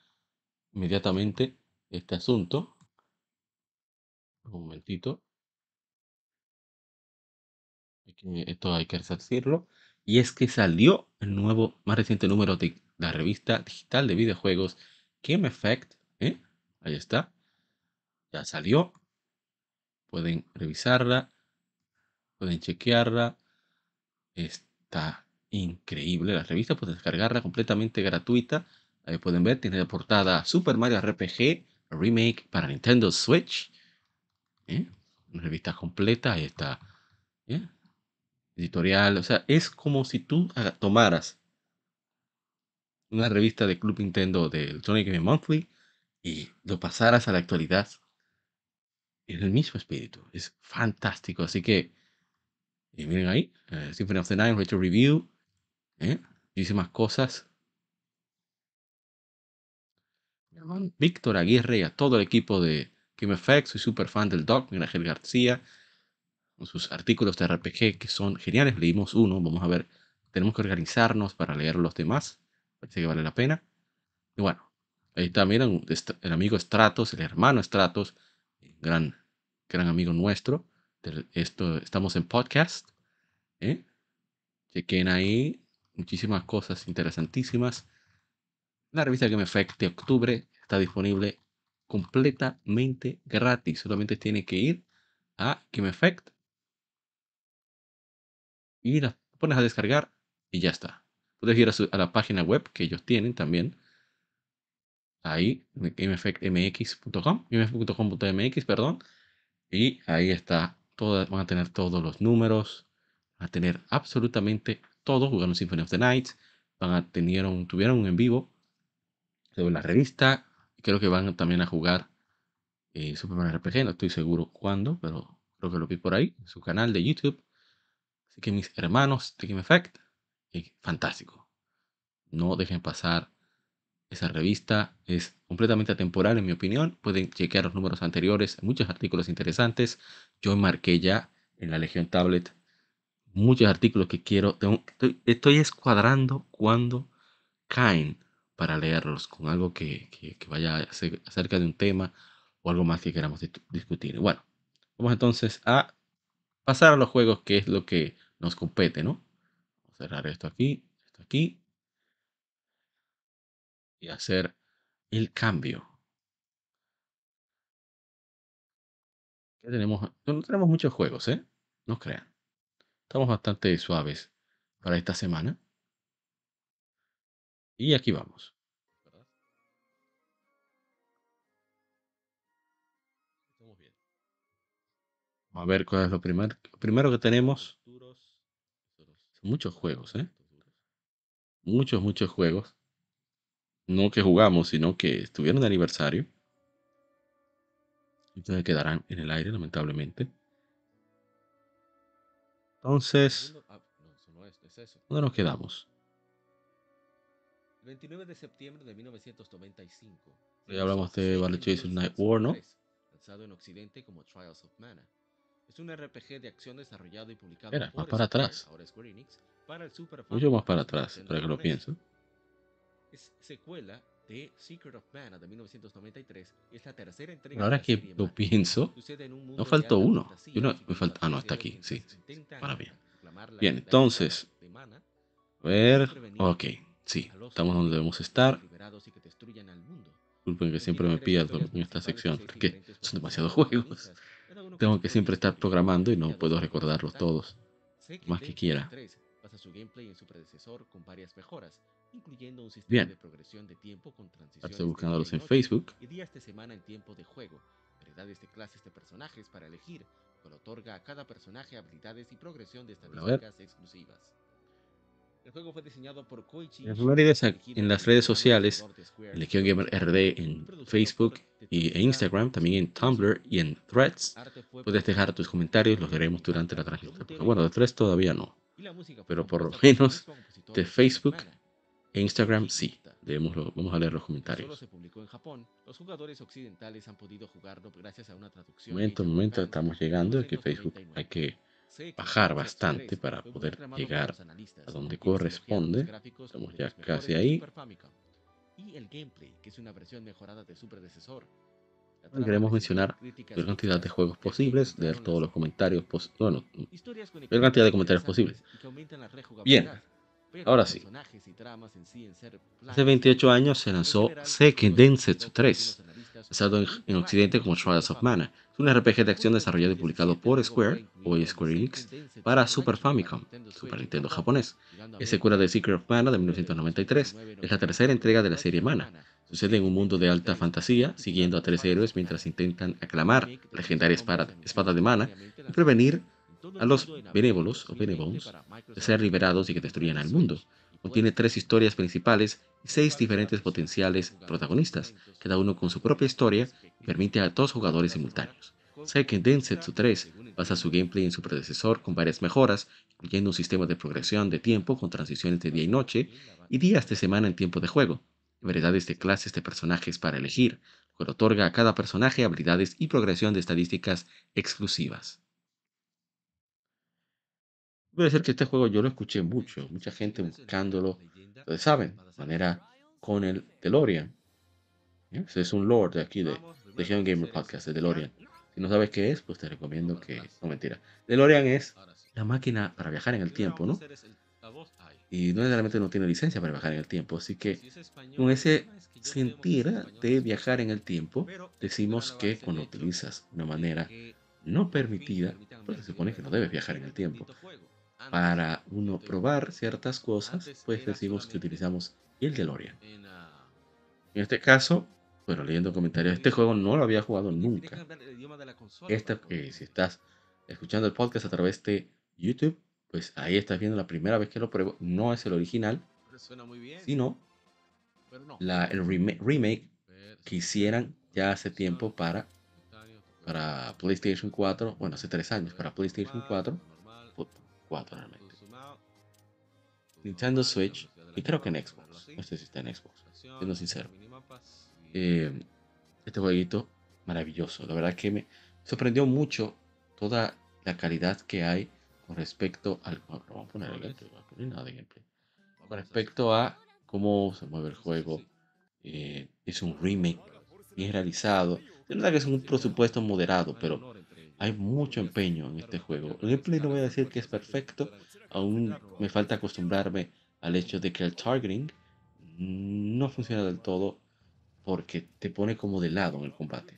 inmediatamente este asunto. Un momentito. Esto hay que resarcirlo. Y es que salió el nuevo, más reciente número de la revista digital de videojuegos Game Effect. ¿eh? Ahí está. Ya salió. Pueden revisarla. Pueden chequearla. Está increíble la revista. Pueden descargarla completamente gratuita. Ahí pueden ver. Tiene de portada Super Mario RPG Remake para Nintendo Switch. ¿Eh? Una revista completa. Ahí está. ¿eh? Editorial. O sea, es como si tú tomaras una revista de Club Nintendo del Sonic Game Monthly y lo pasaras a la actualidad en el mismo espíritu. Es fantástico. Así que, y miren ahí, eh, Symphony of the Night, Retro Review, ¿eh? muchísimas cosas. Víctor Aguirre y a todo el equipo de Game Effect, soy súper fan del Doc, Miguel Ángel García, con sus artículos de RPG que son geniales. Leímos uno, vamos a ver, tenemos que organizarnos para leer los demás. Parece que vale la pena. Y bueno, ahí está, miren, el amigo Stratos, el hermano Stratos, gran, gran amigo nuestro. Esto, estamos en podcast. ¿eh? Chequen ahí muchísimas cosas interesantísimas. La revista Game Effect de octubre está disponible completamente gratis. Solamente tiene que ir a Game Effect y la pones a descargar y ya está. Puedes ir a, la página web que ellos tienen también. Ahí, gameeffectmx.com, gameeffect.com.mx, perdón. Y ahí está, todo, van a tener todos los números, van a tener absolutamente todo. Jugaron Symphony of the Night, van a tener un- tuvieron un en vivo sobre la revista. Creo que van también a jugar eh, Super Mario RPG, no estoy seguro cuándo, pero creo que lo vi por ahí, en su canal de YouTube. Así que mis hermanos de Game Effect, eh, fantástico. No dejen pasar esa revista. Es completamente atemporal, en mi opinión. Pueden chequear los números anteriores, muchos artículos interesantes. Yo marqué ya en la Legión Tablet muchos artículos que quiero. estoy, estoy escuadrando cuando caen para leerlos con algo que, vaya acerca de un tema o algo más que queramos dis- discutir. Bueno, vamos entonces a pasar a los juegos, que es lo que nos compete, ¿no? Vamos a cerrar esto aquí, esto aquí. Y hacer el cambio. ¿Qué tenemos? No tenemos muchos juegos, ¿eh? No crean. Estamos bastante suaves para esta semana. Y aquí vamos. A ver cuál es lo primer- primero que tenemos. Son muchos juegos, ¿eh? Muchos, muchos juegos. No que jugamos, sino que estuvieron de aniversario. Entonces quedarán en el aire, lamentablemente. Entonces, ¿dónde nos quedamos? El 29 de septiembre de 1995. Ya hablamos de Battle Chasers Night War, ¿no? Lanzado en Occidente como Trials of Mana. Es un RPG de acción desarrollado y publicado por más para Square, atrás. ahora Square Enix, para el Super Mucho más para atrás, para que lo pienso. Es secuela de Secret of Mana de 1993 y es la tercera entrega Pero ahora de la que lo pienso, no faltó uno. fantasía no- me falta- ah, no, está aquí, sí, para bien. Bien, entonces, a ver. Ok, sí, estamos donde debemos estar. Disculpen que siempre me pierdo en esta sección, porque son demasiados juegos. Tengo que siempre estar programando y no puedo recordarlos todos. Más que quiera. Bien. Estoy buscándolos en Facebook. De clases de personajes para elegir, otorga a cada personaje habilidades y progresión de estadísticas exclusivas. El juego fue diseñado por Koichi es en las redes sociales, en Legion Gamer RD en Facebook y en Instagram, también en Tumblr y en Threads. Puedes dejar tus comentarios, los veremos durante la transmisión. Bueno, de Threads todavía no, pero por lo menos de Facebook e Instagram sí. Leemoslo, vamos a leer los comentarios. Solo se publicó en Japón. Los jugadores occidentales han podido jugarlo gracias a una traducción. Momento, en momento, estamos en llegando, que 1999. Facebook hay que bajar bastante 3 para poder llegar a donde corresponde. Estamos ya casi ahí. Y el gameplay, que es una versión mejorada de su predecesor. La queremos mencionar la cantidad de juegos posibles, leer todos los comentarios, bueno, ver cantidad de comentarios posibles. la Bien, ahora sí. Hace planos 28 y años se lanzó Seiken Densetsu gráficos 3, de algunos analistas basado en, en Occidente como Trials of Mana. Es un RPG de acción desarrollado y publicado por Square, o Square Enix, para Super Famicom, Super Nintendo japonés. Es secuela de Secret of Mana de 1993. Es la tercera entrega de la serie Mana. Sucede en un mundo de alta fantasía, siguiendo a tres héroes mientras intentan aclamar la legendaria espada, de Mana y prevenir a los benévolos o benévolos de ser liberados y que destruyan al mundo. Contiene tres historias principales y seis diferentes potenciales protagonistas, cada uno con su propia historia y permite a dos jugadores simultáneos. Seiken Densetsu 3 basa su gameplay en su predecesor con varias mejoras, incluyendo un sistema de progresión de tiempo con transiciones de día y noche y días de semana en tiempo de juego, y variedades de clases de personajes para elegir, lo que otorga a cada personaje habilidades y progresión de estadísticas exclusivas. Puede ser que este juego yo lo escuché mucho, mucha gente buscándolo, ustedes saben, de manera con el DeLorean. Ese es un lord de aquí de Legion Gamer Podcast, de DeLorean. Si no sabes qué es, pues te recomiendo que... No, mentira. DeLorean es la máquina para viajar en el tiempo, ¿no? Y no necesariamente no tiene licencia para viajar en el tiempo, así que con ese sentir de viajar en el tiempo, decimos que cuando utilizas una manera no permitida, pues se supone que no debes viajar en el tiempo. Para uno probar ciertas cosas, pues decimos que utilizamos el DeLorean. En este caso, bueno, leyendo comentarios, este juego no lo había jugado nunca. Esta, eh, si estás escuchando el podcast a través de YouTube, pues ahí estás viendo la primera vez que lo pruebo. No es el original, sino la, el rema- remake que hicieran ya hace tiempo para, para PlayStation 4, bueno, hace tres años, para PlayStation 4, pu- 4 realmente. Nintendo Switch y creo que en Xbox. No sé si está en Xbox, siendo sincero. Eh, este jueguito maravilloso, la verdad que me sorprendió mucho toda la calidad que hay con respecto al. no, no vamos a poner el gameplay, no a poner nada de gameplay. Con respecto a cómo se mueve el juego, eh, es un remake bien realizado. Es verdad que es un presupuesto moderado, pero hay mucho empeño en este juego. El gameplay no voy a decir que es perfecto, aún me falta acostumbrarme al hecho de que el targeting no funciona del todo porque te pone como de lado en el combate.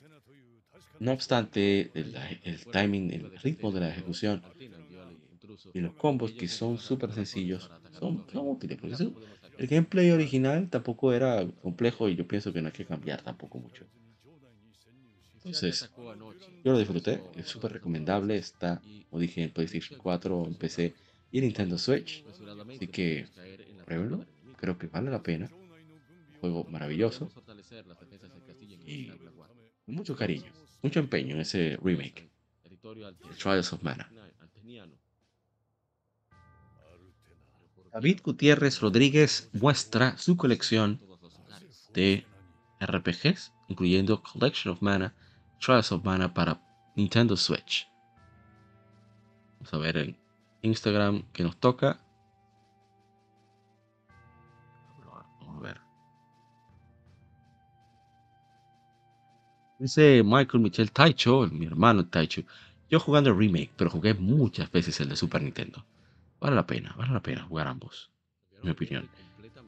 No obstante, el, timing, el ritmo de la ejecución y los combos que son súper sencillos son, son útiles. Porque el gameplay original tampoco era complejo y yo pienso que no hay que cambiar tampoco mucho. Entonces, yo lo disfruté, es súper recomendable. Está, como dije, en PlayStation 4, en PC y en Nintendo Switch. Así que pruébenlo, creo que vale la pena. Juego maravilloso y con mucho cariño, mucho empeño en ese remake, Trials of Mana. David Gutiérrez Rodríguez muestra su colección de RPGs, incluyendo Collection of Mana, Trials of Mana para Nintendo Switch. Vamos a ver en Instagram que nos toca. Vamos a ver. Dice Michael Michel Taicho, mi hermano Taicho. Yo jugando el remake, pero jugué muchas veces el de Super Nintendo. Vale la pena, vale la pena jugar ambos, en mi opinión.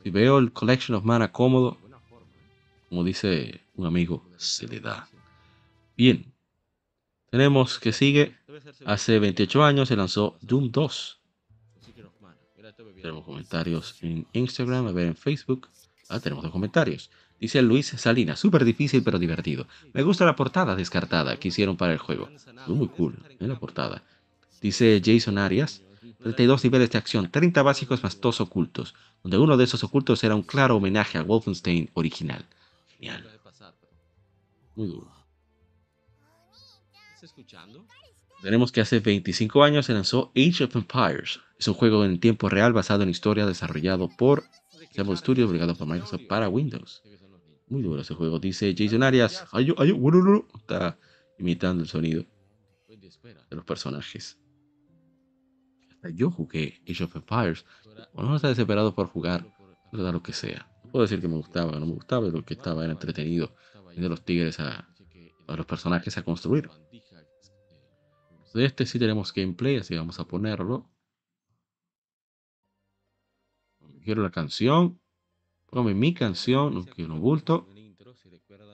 Si veo el Collection of Mana cómodo, como dice un amigo, se le da. Bien. Tenemos que sigue. Hace 28 años se lanzó Doom 2. Tenemos comentarios en Instagram, a ver en Facebook. Ah, tenemos dos comentarios. Dice Luis Salinas, súper difícil pero divertido. Me gusta la portada descartada que hicieron para el juego. Muy cool, en ¿eh? la portada. Dice Jason Arias, 32 niveles de acción, 30 básicos más dos ocultos, donde uno de esos ocultos era un claro homenaje a Wolfenstein original. Genial. Muy duro. Tenemos que hace 25 años se lanzó Age of Empires. Es un juego en tiempo real basado en historia desarrollado por Several Studios, obligado por Microsoft para Windows. Muy duro ese juego. Dice Jason Arias. Está imitando el sonido de los personajes. Hasta yo jugué Age of Empires. no está desesperado por jugar. Da lo que sea. No puedo decir que me gustaba no me gustaba. Lo que estaba era entretenido. de los tigres a los personajes a construir. De este sí tenemos gameplay, así vamos a ponerlo. Quiero la canción. Póngame mi canción, no quiero un bulto.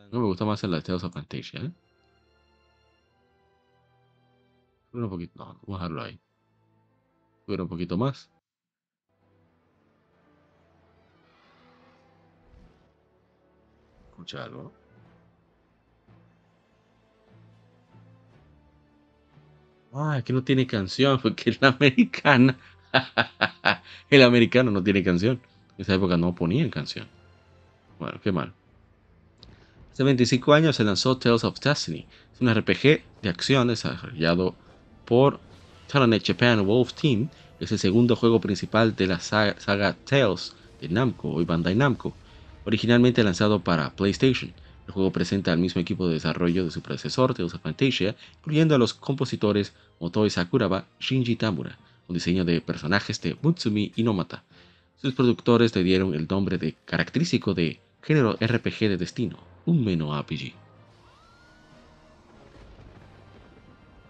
No me gusta más el de of Fantasia, ¿eh? un poquito, no, a dejarlo ahí. Un poquito más. Escucha Ah, que no tiene canción, porque es la americana. el americano no tiene canción. En esa época no ponían canción. Bueno, qué mal. Hace 25 años se lanzó Tales of Destiny. Es un RPG de acción desarrollado por Telenet Japan Wolf Team. Es el segundo juego principal de la saga, Tales de Namco, y Bandai Namco. Originalmente lanzado para PlayStation. El juego presenta al mismo equipo de desarrollo de su predecesor, Tales of Fantasia, incluyendo a los compositores Motoi Sakuraba, Shinji Tamura, un diseño de personajes de Mutsumi Inomata. Sus productores le dieron el nombre de característico de género RPG de destino, un Meno RPG.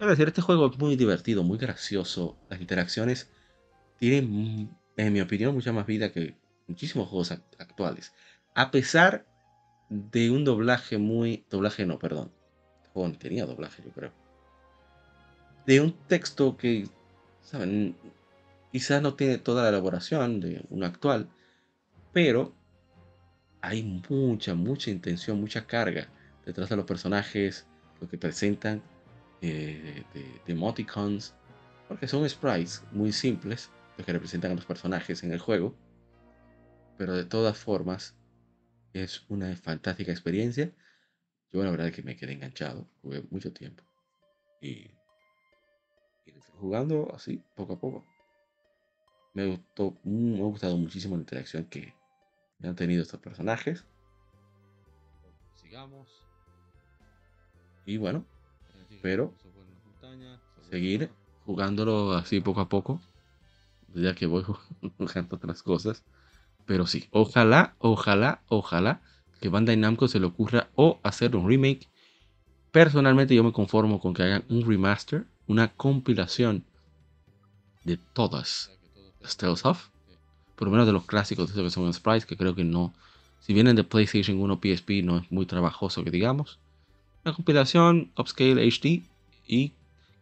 Es decir, este juego es muy divertido, muy gracioso. Las interacciones tienen, en mi opinión, mucha más vida que muchísimos juegos actuales. A pesar de un doblaje muy. Doblaje no, perdón. Juego tenía doblaje, yo creo. De un texto que, ¿saben? Quizás no tiene toda la elaboración de un actual, pero hay mucha, mucha intención, mucha carga detrás de los personajes, lo que presentan eh, de, de, emoticons, porque son sprites muy simples, los que representan a los personajes en el juego, pero de todas formas es una fantástica experiencia. Yo la verdad es que me quedé enganchado, jugué mucho tiempo. Y, jugando así, poco a poco. Me gustó, me ha gustado muchísimo la interacción que han tenido estos personajes. Sigamos. Y bueno, pero seguir jugándolo así poco a poco. Ya que voy jugando otras cosas. Pero sí, ojalá, ojalá, ojalá que Bandai Namco se le ocurra o hacer un remake. Personalmente yo me conformo con que hagan un remaster, una compilación de todas las Tales of. Por lo menos de los clásicos de que son sprites, que creo que no. Si vienen de PlayStation 1 PSP no es muy trabajoso que digamos. Una compilación upscale HD y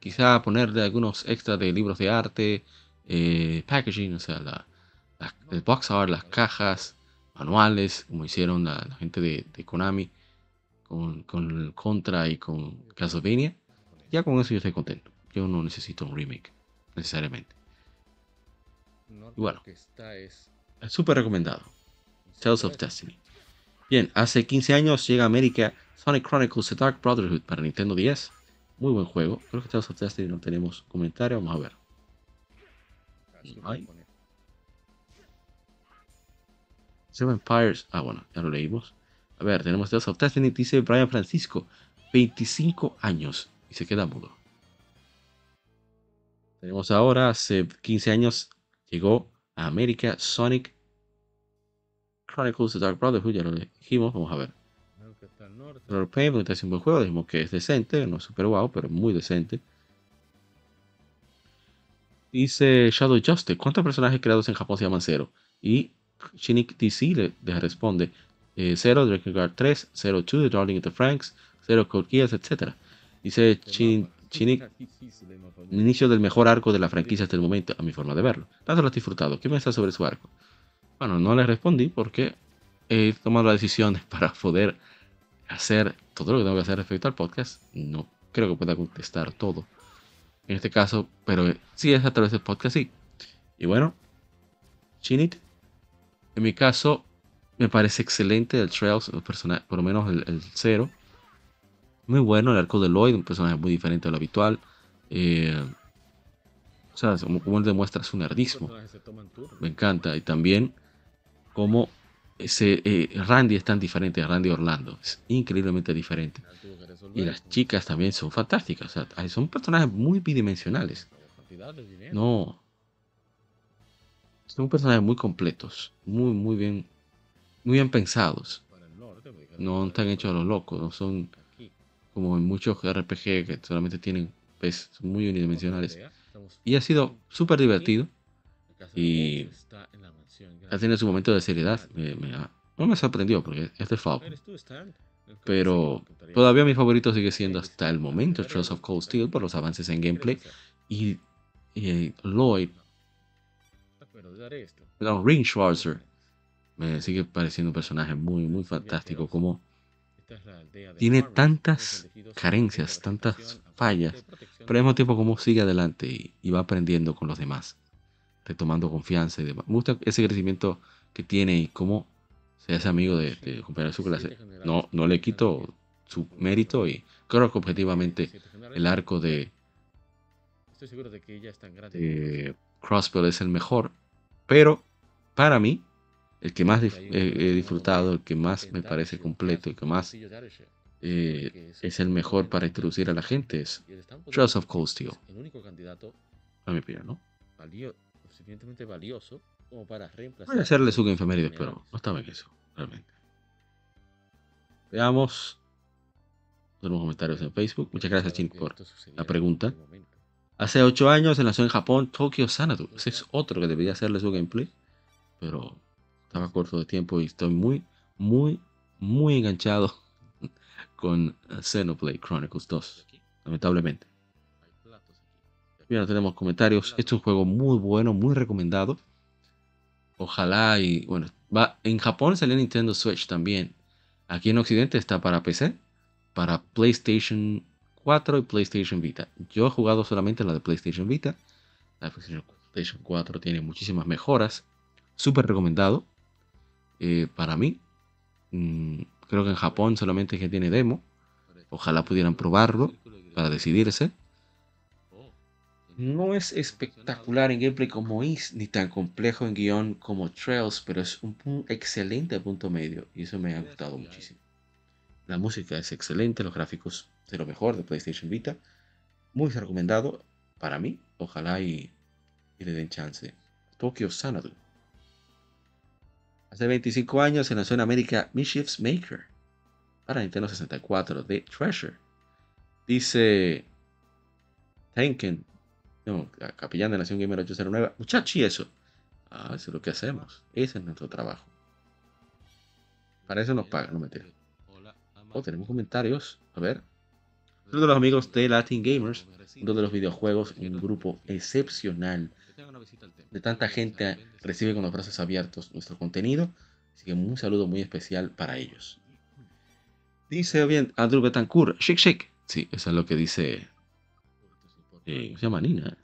quizá ponerle algunos extras de libros de arte, eh, packaging, o sea, la, el box art, las cajas, manuales, como hicieron la, gente de, Konami con, el Contra y con Castlevania. Ya con eso yo estoy contento. Yo no necesito un remake, necesariamente. Y bueno, es súper recomendado. Tales of Destiny. Bien, hace 15 años llega a América Sonic Chronicles The Dark Brotherhood para Nintendo 10. Muy buen juego. Creo que Tales of Destiny no tenemos comentario. Vamos a ver. Seven Empires. Ah, bueno, ya lo leímos. A ver, tenemos Tales of Destiny, dice Brian Francisco. 25 años y se queda mudo. Tenemos ahora, hace 15 años, llegó a América Sonic Chronicles The Dark Brotherhood, ya lo dijimos, vamos a ver. Lord Pain, es un buen juego, dijimos que es decente, no es super guau, pero es muy decente. Dice Shadow Justice, ¿cuántos personajes creados en Japón se llaman Zero? Y Shinik DC le, responde 0 Dragon Guard 3, 0 2 The Darling of the Franks, 0 Code Geass, etc. Dice Chin, Chinic, el inicio del mejor arco de la franquicia hasta el momento, a mi forma de verlo. Tanto lo has disfrutado. ¿Qué piensas sobre su arco? Bueno, no le respondí porque he tomado la decisión para poder hacer todo lo que tengo que hacer respecto al podcast. No creo que pueda contestar todo en este caso, pero sí es a través del podcast, sí. Y bueno, Chinit, en mi caso, me parece excelente el Trails, el personaje, por lo menos el, el cero. Muy bueno el arco de Lloyd, un personaje muy diferente a lo habitual. Eh, o sea, como, él demuestra su nerdismo. Me encanta. Y también como ese, eh, Randy es tan diferente a Randy Orlando. Es increíblemente diferente. Y las chicas también son fantásticas. O sea, son personajes muy bidimensionales. No. Son personajes muy completos. Muy, muy bien. Muy bien pensados. No están hechos a los locos. No son como en muchos RPG que solamente tienen. Pues, muy unidimensionales. Y ha sido súper divertido. Y ha tenido su momento de seriedad. No me sorprendió porque es de Falcon. Pero todavía mi favorito sigue siendo hasta el momento Trails of Cold Steel por los avances en gameplay. Y, Lloyd, no, Ring Schwarzer, me sigue pareciendo un personaje muy, muy fantástico. Como tiene tantas carencias, tantas fallas, pero al mismo tiempo como sigue adelante y, va aprendiendo con los demás, retomando confianza y demás. Me gusta ese crecimiento que tiene y cómo se hace amigo de, de compañero de su clase. No, no le quito su mérito y creo que objetivamente el arco de, de Crossbow es el mejor, pero para mí el que más he disfrutado, el que más me parece completo, el que más eh, es el mejor para introducir a la gente es Trails of Cold Steel. A mi opinión, ¿no? suficientemente valioso como para reemplazar. Voy a hacerle su efemérides, pero no estaba en eso, realmente. Veamos. Tenemos comentarios en Facebook. Muchas gracias, Chin, por la pregunta. Hace 8 años se lanzó en Japón Tokyo Sanadu. Ese es otro que debería hacerle su gameplay. Pero estaba corto de tiempo y estoy muy, muy, muy enganchado con Xenoblade Chronicles 2. Lamentablemente. Bien, tenemos comentarios. Este es un juego muy bueno, muy recomendado. Ojalá y bueno, en Japón salió Nintendo Switch también. Aquí en Occidente está para PC, para PlayStation 4 y PlayStation Vita. Yo he jugado solamente la de PlayStation Vita. La PlayStation 4 tiene muchísimas mejoras. Súper recomendado. Eh, para mí. Mm, creo que en Japón solamente es que tiene demo. Ojalá pudieran probarlo para decidirse. No es espectacular en gameplay como Is, ni tan complejo en guion como Trails, pero es un, excelente punto medio y eso me ha gustado muchísimo. La música es excelente, los gráficos de lo mejor de PlayStation Vita. Muy recomendado para mí. Ojalá y, le den chance. Tokyo Sanadu. Hace 25 años se lanzó en América Mischief's Maker para Nintendo 64 de Treasure. Dice Tenken no, capellán de Nación Gamer 809. Muchachi, eso. Ah, eso es lo que hacemos. Ese es nuestro trabajo. Para eso nos pagan, no me Oh, tenemos comentarios. A ver. Uno de los amigos de Latin Gamers, uno de los videojuegos, un grupo excepcional. De tanta gente recibe con los brazos abiertos nuestro contenido. Así que un saludo muy especial para ellos. Dice bien Andrew Betancourt, shake shake. Sí, eso es lo que dice eh, se llama Nina.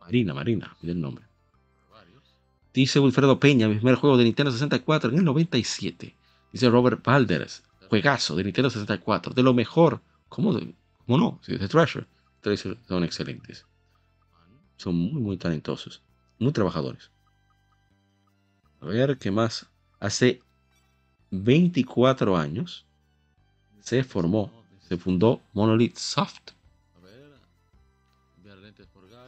Marina, Marina, mira el nombre. Dice Wilfredo Peña, mi primer juego de Nintendo 64 en el 97. Dice Robert Valderes, juegazo de Nintendo 64, de lo mejor. ¿Cómo, cómo no? Si es de Treasure. Treasure son excelentes. Son muy, muy talentosos. Muy trabajadores. A ver, ¿qué más? Hace 24 años se formó se fundó Monolith Soft,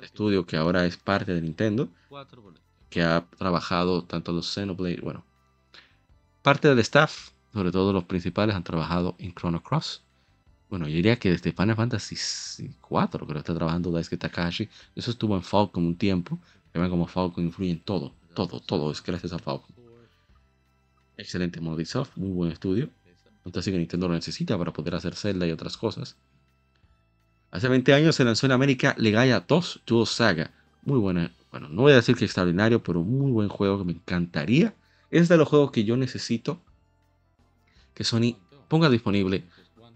estudio que ahora es parte de Nintendo, que ha trabajado tanto los Xenoblade, bueno, parte del staff, sobre todo los principales, han trabajado en Chrono Cross. Bueno, yo diría que desde Final Fantasy 4 creo que está trabajando Daisuke Takahashi. Eso estuvo en Falcon un tiempo. Que ven como Falcon influye en todo, todo, todo es gracias a Falcon. Excelente Monolith Soft, muy buen estudio. Entonces que Nintendo lo necesita para poder hacer Zelda y otras cosas. Hace 20 años se lanzó en América Legaia 2 Dual Saga. Muy buena. Bueno, no voy a decir que extraordinario, pero muy buen juego que me encantaría. Es de los juegos que yo necesito que Sony ponga disponible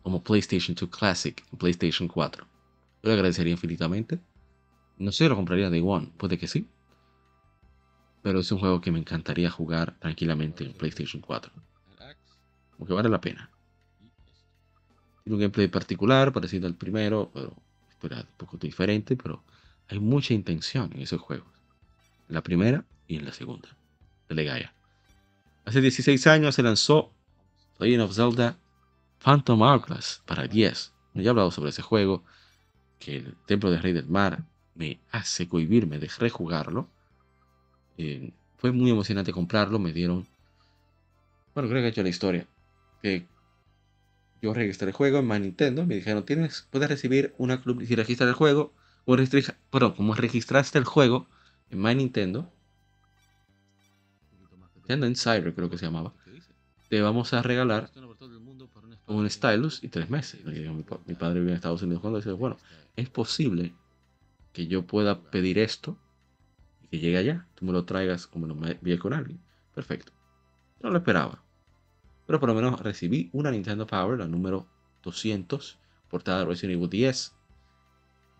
como PlayStation 2 Classic en PlayStation 4. Yo le agradecería infinitamente. No sé, lo compraría de One, puede que sí. Pero es un juego que me encantaría jugar tranquilamente en PlayStation 4. Como que vale la pena. Tiene un gameplay particular, parecido al primero, pero un poco diferente, pero hay mucha intención en esos juegos. En la primera y en la segunda, de Legaia. Hace 16 años se lanzó Legend of Zelda Phantom Hourglass para 10. Ya he hablado sobre ese juego, que el Templo del Rey del Mar me hace cohibirme de rejugarlo. Eh, fue muy emocionante comprarlo, me dieron... Bueno, creo que he hecho la historia. Que yo registré el juego en My Nintendo, me dijeron, tienes, puedes recibir una club si registras el juego, o perdón, como registraste el juego en My Nintendo, Nintendo Insider creo que se llamaba, te vamos a regalar un stylus y tres meses. Mi, padre vive en Estados Unidos cuando dice, bueno, es posible que yo pueda pedir esto y que llegue allá, tú me lo traigas como lo envié con alguien. Perfecto. No lo esperaba. Pero por lo menos recibí una Nintendo Power, la número 200, portada de Resident Evil 10.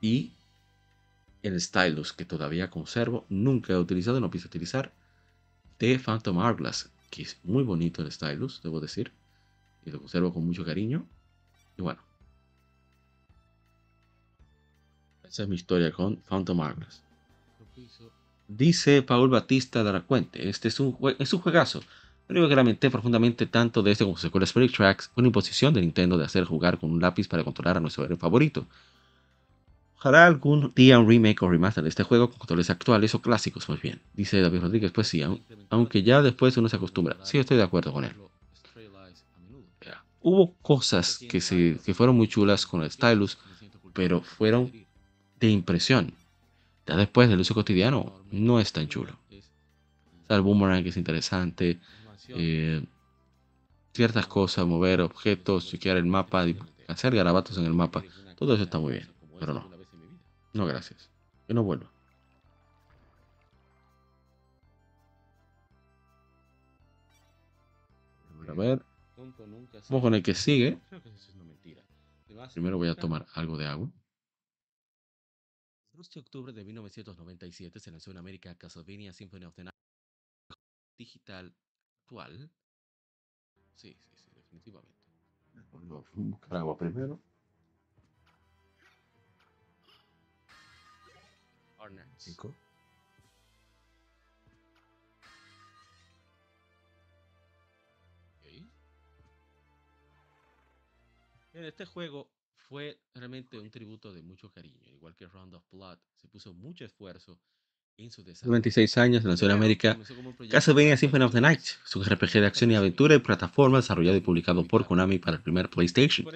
Y el stylus que todavía conservo, nunca he utilizado, no pienso utilizar, de Phantom Hourglass, que es muy bonito el stylus, debo decir y lo conservo con mucho cariño. Y bueno, esa es mi historia con Phantom Hourglass. Dice Paul Batista de la Cuente, este es un, es un juegazo. Lo único que lamenté profundamente tanto de este como su secuela Spirit Tracks fue una imposición de Nintendo de hacer jugar con un lápiz para controlar a nuestro héroe favorito. Ojalá algún día un remake o remaster de este juego con controles actuales o clásicos más bien. Dice David Rodríguez, pues sí, aunque ya después uno se acostumbra. Sí, estoy de acuerdo con él hubo cosas que, se, que fueron muy chulas con el stylus, pero fueron de impresión. Ya después del uso cotidiano no es tan chulo. el boomerang es interesante. Eh, ciertas cosas, mover objetos, chequear el mapa, hacer garabatos en el mapa. Todo eso está muy bien, pero no. No, gracias. Que no vuelva. A ver. Vamos con el que sigue. Primero voy a tomar algo de agua. El 12 de octubre de 1997 se lanzó en América Castlevania Symphony of the Night digital actual. Sí, sí, sí, definitivamente. Voy a buscar agua primero. Cinco. este juego fue realmente un tributo de mucho cariño, igual que Round of Blood, se puso mucho esfuerzo. 26 años en América Castlevania Symphony of the Night, su RPG de acción y aventura y plataforma desarrollado y publicado por Konami para el primer PlayStation.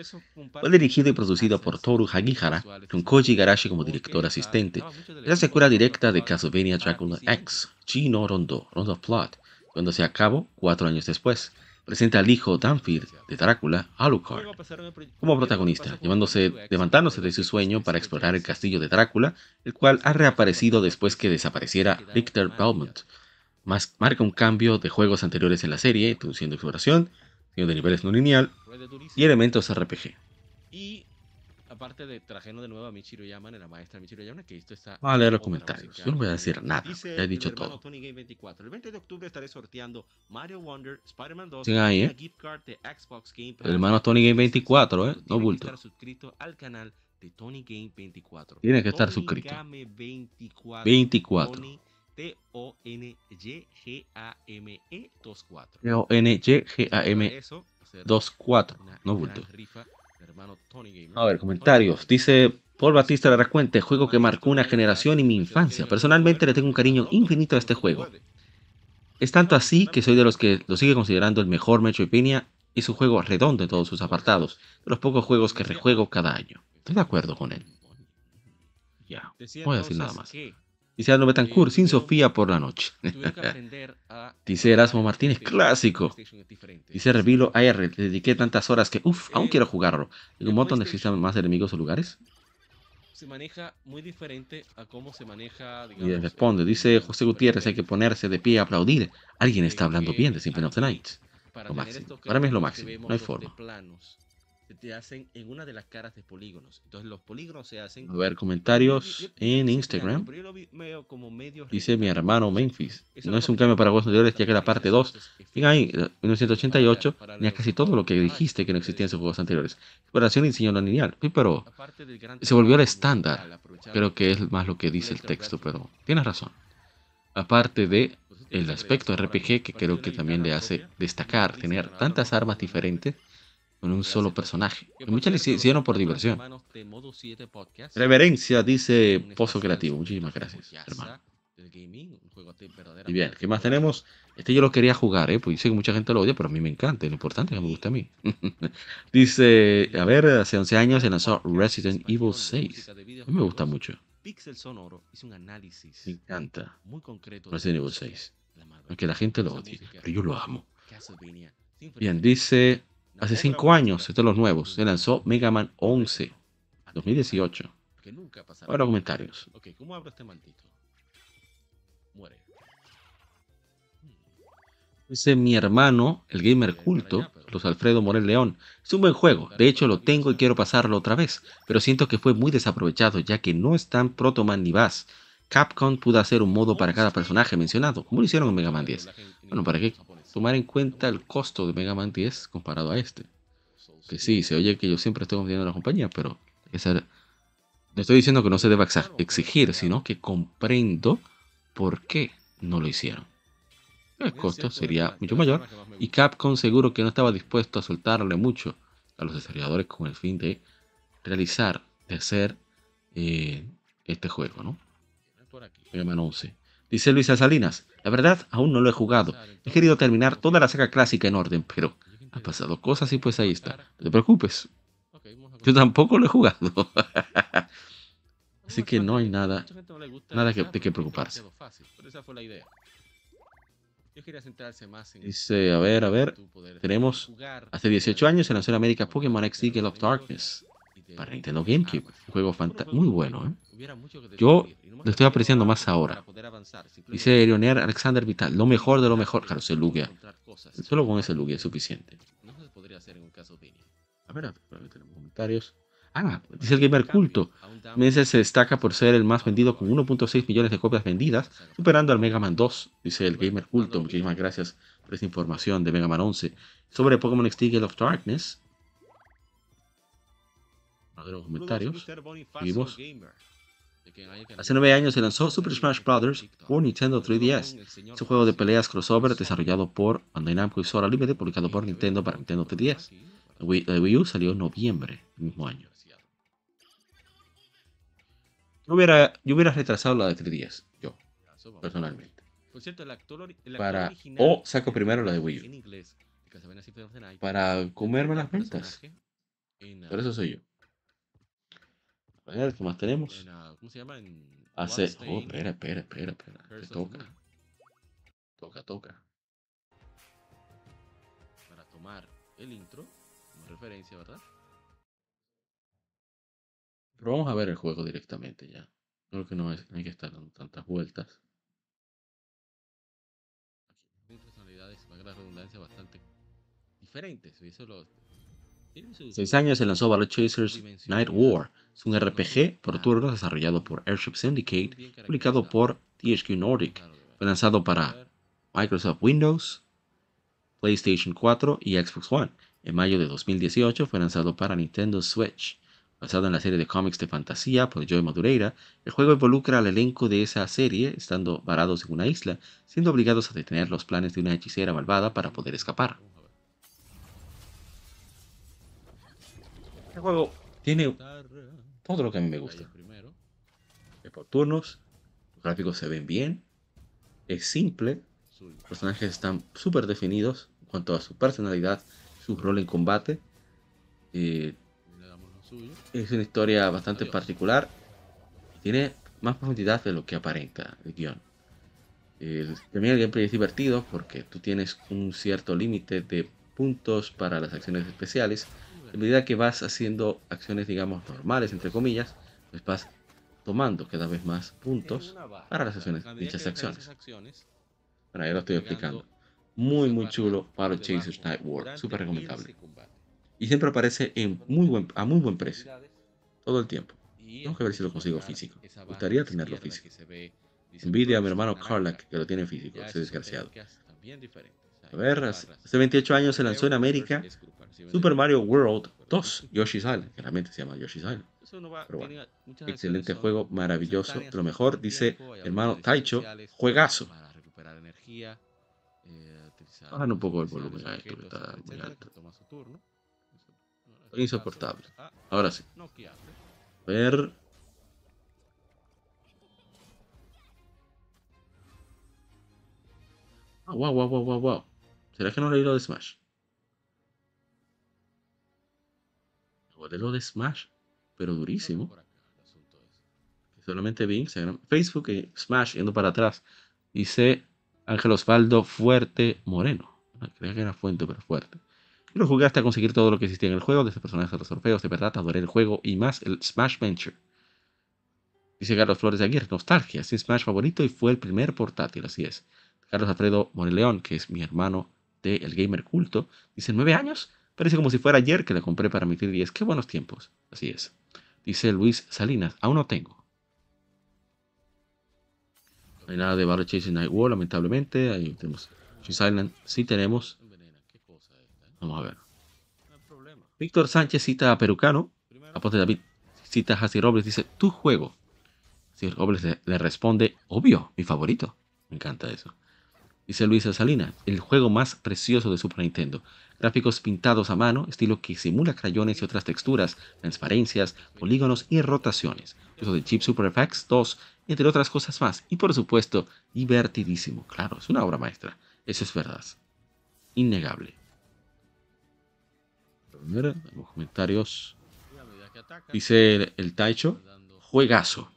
Fue dirigido y producido por Toru Hagihara, con Koji Igarashi como director asistente. Es la secuela directa de Castlevania Dracula X, Chino Rondo, Round of Blood, cuando se acabó cuatro años después presenta al hijo Danfield de Drácula, Alucard, como protagonista, llevándose, levantándose de su sueño para explorar el castillo de Drácula, el cual ha reaparecido después que desapareciera Richter Belmont. Más, marca un cambio de juegos anteriores en la serie, introduciendo exploración, de niveles no lineal y elementos RPG. Y aparte de trajeron de nuevo a Michiru Yaman, la maestra Michiru Yaman, que esto está... Vamos a leer los comentarios. Yo no voy a decir nada, ya he dicho todo. Tony Game 24. El 20 de octubre estaré sorteando Mario Wonder, Spider-Man 2 ahí, ¿eh? gift card de Xbox Game El hermano Tony Game 24, ¿eh? No bulto. estar suscrito al canal de Tony Game 24. Tiene que estar suscrito. 24. 24. T-O-N-Y-G-A-M-E 24. T-O-N-Y-G-A-M-E 24. No bulto. A ver, comentarios. Dice Paul Batista de Racuente, juego que marcó una generación y mi infancia. Personalmente le tengo un cariño infinito a este juego. Es tanto así que soy de los que lo sigue considerando el mejor Metroidvania y su juego redondo en todos sus apartados, de los pocos juegos que rejuego cada año. Estoy de acuerdo con él. Ya, voy a decir nada más. Dice Arno Betancourt, sin Sofía por la noche. Dice Erasmo Martínez, clásico. Dice Revilo AR, le dediqué tantas horas que, uff, aún quiero jugarlo. ¿En un montón existen más enemigos o lugares? Se maneja muy diferente a cómo se maneja, digamos, Y responde, dice José Gutiérrez, hay que ponerse de pie y aplaudir. Alguien está hablando bien de Symphony of the Night. Lo máximo. Para mí es lo máximo, no hay forma se te hacen en una de las caras de polígonos. Entonces los polígonos se hacen... A ver, comentarios en Instagram. Dice mi hermano Memphis. No es un cambio para juegos anteriores, ya que la parte 2, fíjate ahí, 1988, tenía casi todo lo que dijiste que no existía en sus juegos anteriores. Exploración y diseño no lineal. Sí, pero se volvió el estándar. Creo que es más lo que dice el texto, pero tienes razón. Aparte de el aspecto RPG que creo que también le hace destacar tener tantas armas diferentes con un solo personaje. muchas le hicieron por diversión. Reverencia, dice Pozo Creativo. Muchísimas gracias, hermano. Y bien, ¿qué más tenemos? Este yo lo quería jugar, ¿eh? Pues sé que mucha gente lo odia, pero a mí me encanta. Lo importante es que me gusta a mí. dice, a ver, hace 11 años se lanzó Resident Evil 6. A mí me gusta mucho. Me encanta Resident Evil 6. Aunque la gente lo odie, pero yo lo amo. Bien, dice Hace 5 años, estos los nuevos, se lanzó Mega Man 11, 2018. Ahora comentarios. ¿cómo abro este maldito? Muere. Dice mi hermano, el gamer culto, los Alfredo Morel León. Es un buen juego, de hecho lo tengo y quiero pasarlo otra vez, pero siento que fue muy desaprovechado ya que no están Protoman ni Bass. Capcom pudo hacer un modo para cada personaje mencionado, como lo hicieron en Mega Man 10. Bueno, ¿para qué tomar en cuenta el costo de Mega Man 10 comparado a este. Que sí, se oye que yo siempre estoy confiando en la compañía, pero no estoy diciendo que no se deba exigir, sino que comprendo por qué no lo hicieron. El costo sería mucho mayor y Capcom seguro que no estaba dispuesto a soltarle mucho a los desarrolladores con el fin de realizar, de hacer eh, este juego, ¿no? Mega Man 11. Dice Luisa Salinas, la verdad aún no lo he jugado. He querido terminar toda la saga clásica en orden, pero han pasado cosas y pues ahí está. No te preocupes. Yo tampoco lo he jugado. Así que no hay nada, nada de que preocuparse. Dice, a ver, a ver. Tenemos hace 18 años se lanzó en América Pokémon X Eagle of Darkness para Nintendo GameCube. Un juego muy bueno, ¿eh? Yo lo estoy apreciando más ahora. Dice Erionear Alexander Vital, lo mejor de lo mejor. Claro, se luguea. Solo con ese lugue es suficiente. A ver, a ver, tenemos comentarios. Ah, dice el gamer culto. Meses se destaca por ser el más vendido con 1.6 millones de copias vendidas, superando al Mega Man 2, dice el gamer culto. Muchísimas gracias por esta información de Mega Man 11. Sobre Pokémon X Eagle of Darkness, los comentarios. Vimos. Hace nueve años se lanzó Super Smash Bros. por Nintendo 3DS. Es un juego de peleas crossover desarrollado por Bandai Namco y Sora Limited, publicado por Nintendo para Nintendo 3DS. La Wii, U salió en noviembre del mismo año. Yo hubiera, yo hubiera retrasado la de 3DS, yo, personalmente. Para, o saco primero la de Wii U. Para comerme las ventas. Por eso soy yo. Ver, ¿qué más tenemos? ¿Cómo se llama? En Hace. Oh, espera, espera, espera, espera. Te toca. Toca, toca. Para tomar el intro como referencia, ¿verdad? Pero vamos a ver el juego directamente ya. Creo que no, es, no hay que estar dando tantas vueltas. Aquí hay personalidades, para la redundancia, bastante diferentes. Eso lo Seis años se lanzó Battle Chasers Night War. Es un RPG por turnos desarrollado por Airship Syndicate, publicado por THQ Nordic. Fue lanzado para Microsoft Windows, PlayStation 4 y Xbox One. En mayo de 2018 fue lanzado para Nintendo Switch. Basado en la serie de cómics de fantasía por Joe Madureira, el juego involucra al elenco de esa serie estando varados en una isla, siendo obligados a detener los planes de una hechicera malvada para poder escapar. El juego tiene todo lo que a mí me gusta. Es por turnos, los gráficos se ven bien, es simple, los personajes están súper definidos en cuanto a su personalidad, su rol en combate. Eh, es una historia bastante particular. Tiene más profundidad de lo que aparenta el guion. también el gameplay es divertido porque tú tienes un cierto límite de puntos para las acciones especiales. A medida que vas haciendo acciones, digamos, normales, entre comillas, pues vas tomando cada vez más puntos para las acciones, dichas acciones. Bueno, ahí lo estoy explicando. Muy, muy chulo para Chasers Night War. Súper recomendable. Y siempre aparece en muy buen, a muy buen precio. Todo el tiempo. Tengo que ver si lo consigo físico. Me gustaría tenerlo físico. Envidia a mi hermano Carlack que lo tiene físico, ese desgraciado. A ver, hace 28 años se lanzó en América Super Mario World 2, Yoshi's Island, que realmente se llama Yoshi's Island. Pero bueno, excelente juego, maravilloso. Lo mejor, dice hermano Taicho, juegazo. Bajan un poco el volumen a esto, que está muy alto. Insoportable. Ahora sí. A ver. Ah, wow, wow, wow, wow, wow. ¿Será que no leí lo de Smash? De lo de Smash, pero durísimo. Solamente vi Instagram, Facebook y Smash yendo para atrás. Dice Ángel Osvaldo Fuerte Moreno. Ah, creía que era Fuente, pero fuerte. Y lo jugué hasta conseguir todo lo que existía en el juego, desde personajes a los trofeos. De verdad, adoré el juego y más el Smash Venture. Dice Carlos Flores de Aguirre, nostalgia, es mi Smash favorito y fue el primer portátil, así es. Carlos Alfredo Moreleón, que es mi hermano de El Gamer Culto, dice, ¿nueve años? Parece como si fuera ayer que le compré para mi 10. Qué buenos tiempos. Así es. Dice Luis Salinas, aún no tengo. No hay nada de Battle Chasing Night lamentablemente. Ahí tenemos Island. Sí tenemos. Vamos a ver. Víctor Sánchez cita a Perucano. Apote David cita a Hassi Robles. Dice, tu juego. Hassi Robles le responde, obvio, mi favorito. Me encanta eso. Dice Luisa Salinas, el juego más precioso de Super Nintendo. Gráficos pintados a mano, estilo que simula crayones y otras texturas, transparencias, polígonos y rotaciones. Uso de chip Super FX 2, entre otras cosas más. Y por supuesto, divertidísimo. Claro, es una obra maestra. Eso es verdad. Innegable. Los comentarios. Dice el, Taicho, juegazo.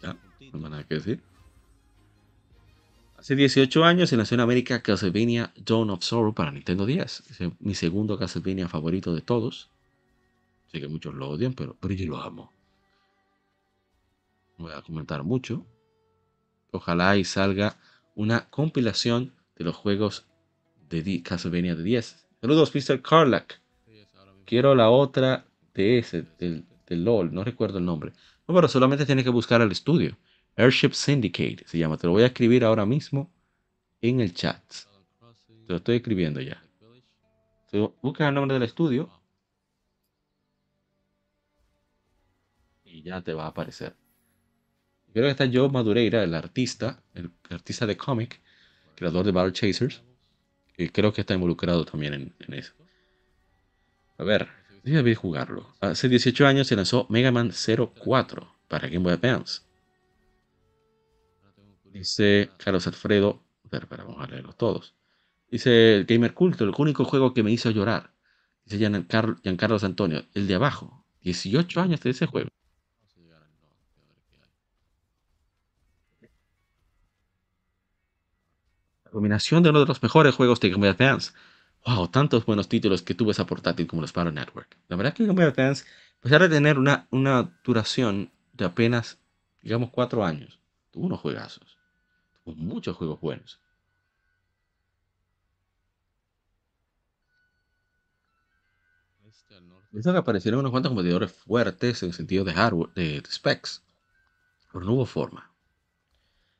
¿Ya? No hay nada que decir. Hace 18 años se lanzó en América Castlevania Dawn of Sorrow para Nintendo 10. Es mi segundo Castlevania favorito de todos. Sé que muchos lo odian, pero, pero yo lo amo. No voy a comentar mucho. Ojalá y salga una compilación de los juegos de Castlevania de 10. Saludos, Mr. Carlack. Quiero la otra de ese, del, del LOL. No recuerdo el nombre. No, pero solamente tiene que buscar el estudio. Airship Syndicate se llama. Te lo voy a escribir ahora mismo en el chat. Te lo estoy escribiendo ya. Busca el nombre del estudio. Y ya te va a aparecer. Creo que está Joe Madureira, el artista, el artista de cómic, creador de Battle Chasers. Y creo que está involucrado también en, en eso. A ver, debe jugarlo. Hace 18 años se lanzó Mega Man 04 para Game Boy Advance. Dice Carlos Alfredo. Espera, vamos a leerlos todos. Dice Gamer Culto, el único juego que me hizo llorar. Dice Giancarlo Antonio, el de abajo. 18 años de ese juego. La combinación de uno de los mejores juegos de Game Advance. Wow, tantos buenos títulos que tuvo esa portátil como los Battle Network. La verdad que Game Boy Advance, a pesar de tener una, una duración de apenas, digamos, 4 años, tuvo unos juegazos muchos juegos buenos. Visto que aparecieron unos cuantos competidores fuertes en sentido de hardware, de, specs, pero no hubo forma.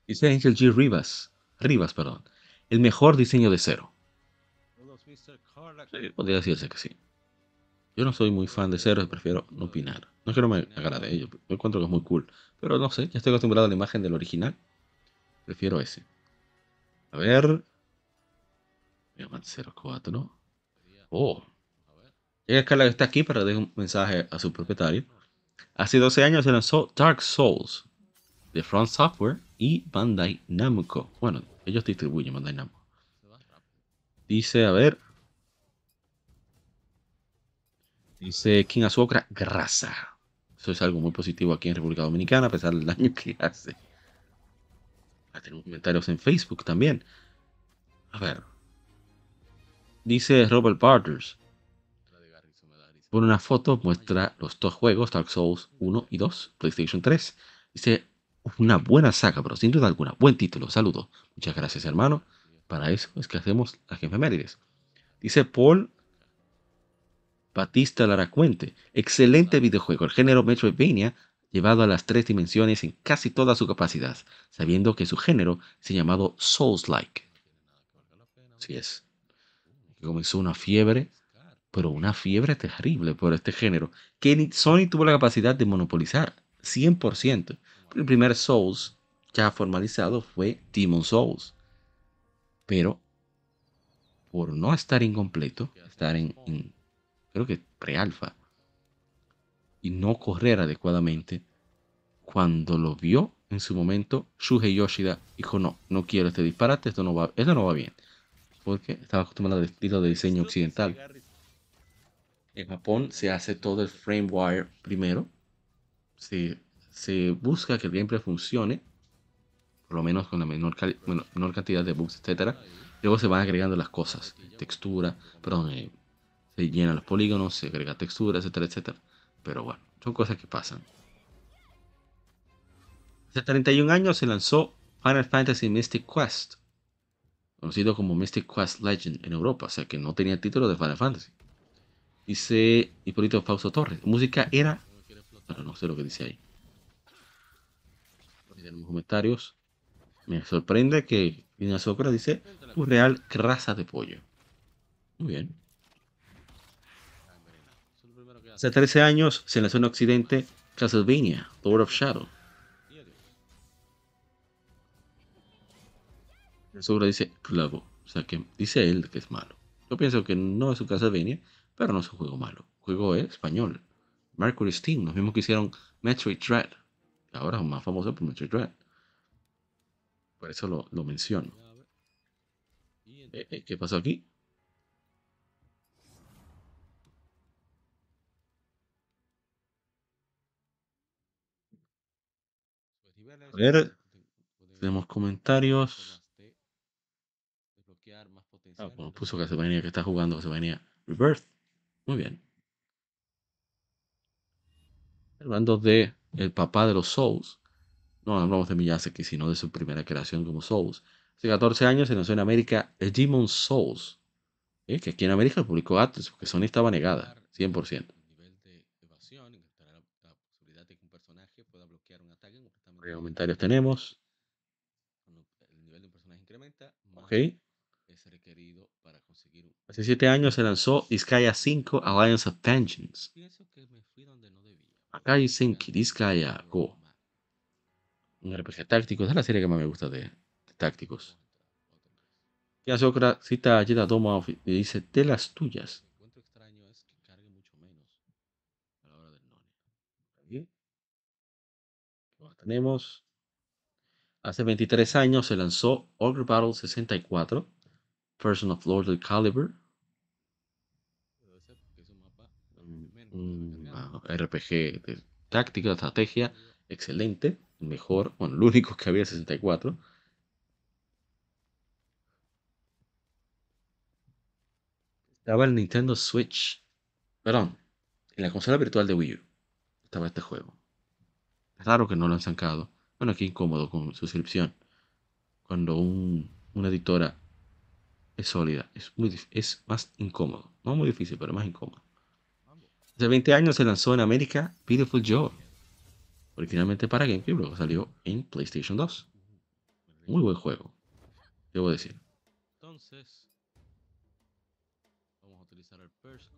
Dice Angel G. Rivas, Rivas, perdón, el mejor diseño de cero. podría decirse que sí. Yo no soy muy fan de cero, prefiero no opinar. No es que no me agrade, me encuentro que es muy cool. Pero no sé, ya estoy acostumbrado a la imagen del original. Prefiero ese. A ver. Llaman 04. Oh. Llega Carla que está aquí para dar un mensaje a su propietario. Hace 12 años se lanzó Dark Souls de Front Software y Bandai Namco. Bueno, ellos distribuyen Bandai Namco. Dice, a ver. Dice King Azuokra, grasa. Eso es algo muy positivo aquí en República Dominicana, a pesar del daño que hace. Ah, tenemos comentarios en Facebook también. A ver. Dice Robert Barters. Pone una foto, muestra los dos juegos, Dark Souls 1 y 2, PlayStation 3. Dice, una buena saga, pero sin duda alguna, buen título, saludo. Muchas gracias, hermano. Para eso es que hacemos las efemérides. Dice Paul Batista Laracuente, excelente videojuego, el género Metroidvania llevado a las tres dimensiones en casi toda su capacidad, sabiendo que su género se llamado Souls-like. Así es. Comenzó una fiebre, pero una fiebre terrible por este género, que Sony tuvo la capacidad de monopolizar 100%. El primer Souls ya formalizado fue Demon Souls. Pero por no estar incompleto, estar en creo que pre-alfa, y no correr adecuadamente, cuando lo vio en su momento, Shuhei Yoshida dijo, no, no quiero este disparate, esto no va, esto no va bien. Porque estaba acostumbrado al estilo de diseño occidental. En Japón se hace todo el frame wire primero. Se, se busca que el gameplay funcione, por lo menos con la menor, menor cantidad de bugs, etc. Luego se van agregando las cosas, textura, perdón, eh, se llenan los polígonos, se agrega textura, etcétera, etcétera. Pero bueno, son cosas que pasan. Hace 31 años se lanzó Final Fantasy Mystic Quest, conocido como Mystic Quest Legend en Europa, o sea que no tenía título de Final Fantasy. Dice Hipólito Fausto Torres, música era... No sé lo que dice ahí. Tenemos comentarios. Me sorprende que Lina Socra dice, tu real raza de pollo. Muy bien. Hace 13 años se lanzó en Occidente Castlevania, Lord of Shadow. Seguro dice clavo, o sea que dice él que es malo. Yo pienso que no es un Castlevania, pero no es un juego malo. El juego es español. Mercury Steam, los mismos que hicieron Metroid Dread. Ahora es más famoso por Metroid Dread. Por eso lo, lo menciono. Eh, eh, ¿Qué pasó aquí? A ver, tenemos comentarios. Ah, bueno, puso venía, que está jugando, venía Rebirth. Muy bien. Hablando de el papá de los Souls. No hablamos de Miyazaki, sino de su primera creación como Souls. Hace 14 años se lanzó en América el Demon Souls. ¿eh? Que aquí en América lo publicó Atlus, porque Sony estaba negada, 100%. ¿Qué comentarios tenemos? El nivel de un personaje incrementa. Ok. Hace 7 años se lanzó Iskaya 5 Alliance of Vengeance. Akai Senki Iskaya Go. Un RPG táctico. es la serie que más me gusta de, de tácticos. Cita a Jedi Doma y dice: De las tuyas. Tenemos. Hace 23 años se lanzó Ogre Battle 64, Person of Lord Caliber. Un RPG de táctica, de estrategia, excelente, mejor, bueno, el único que había 64. Estaba el Nintendo Switch, perdón, en la consola virtual de Wii U estaba este juego. Raro que no lo han sacado. Bueno, qué incómodo con suscripción. Cuando una editora es sólida. Es, muy, es más incómodo. No muy difícil, pero más incómodo. Hace 20 años se lanzó en América Beautiful Joe. Originalmente para GameCube, luego salió en PlayStation 2. Muy buen juego, debo decir. Entonces, vamos a utilizar el Purse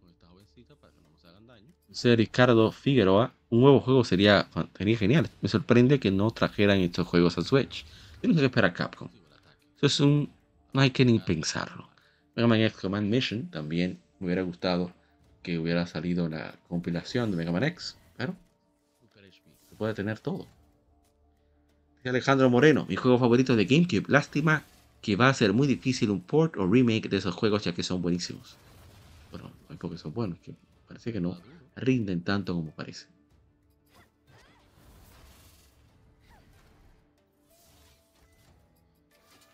con esta jovencita para que no nos hagan daño. Ricardo Figueroa un nuevo juego sería, sería genial. Me sorprende que no trajeran estos juegos al Switch. Tenemos que esperar a Capcom. Eso es un. No hay que ni pensarlo. Mega Man X Command Mission también me hubiera gustado que hubiera salido la compilación de Mega Man X. Pero se puede tener todo. Alejandro Moreno, mi juego favorito de GameCube. Lástima que va a ser muy difícil un port o remake de esos juegos ya que son buenísimos porque son buenos, que parece que no rinden tanto como parece.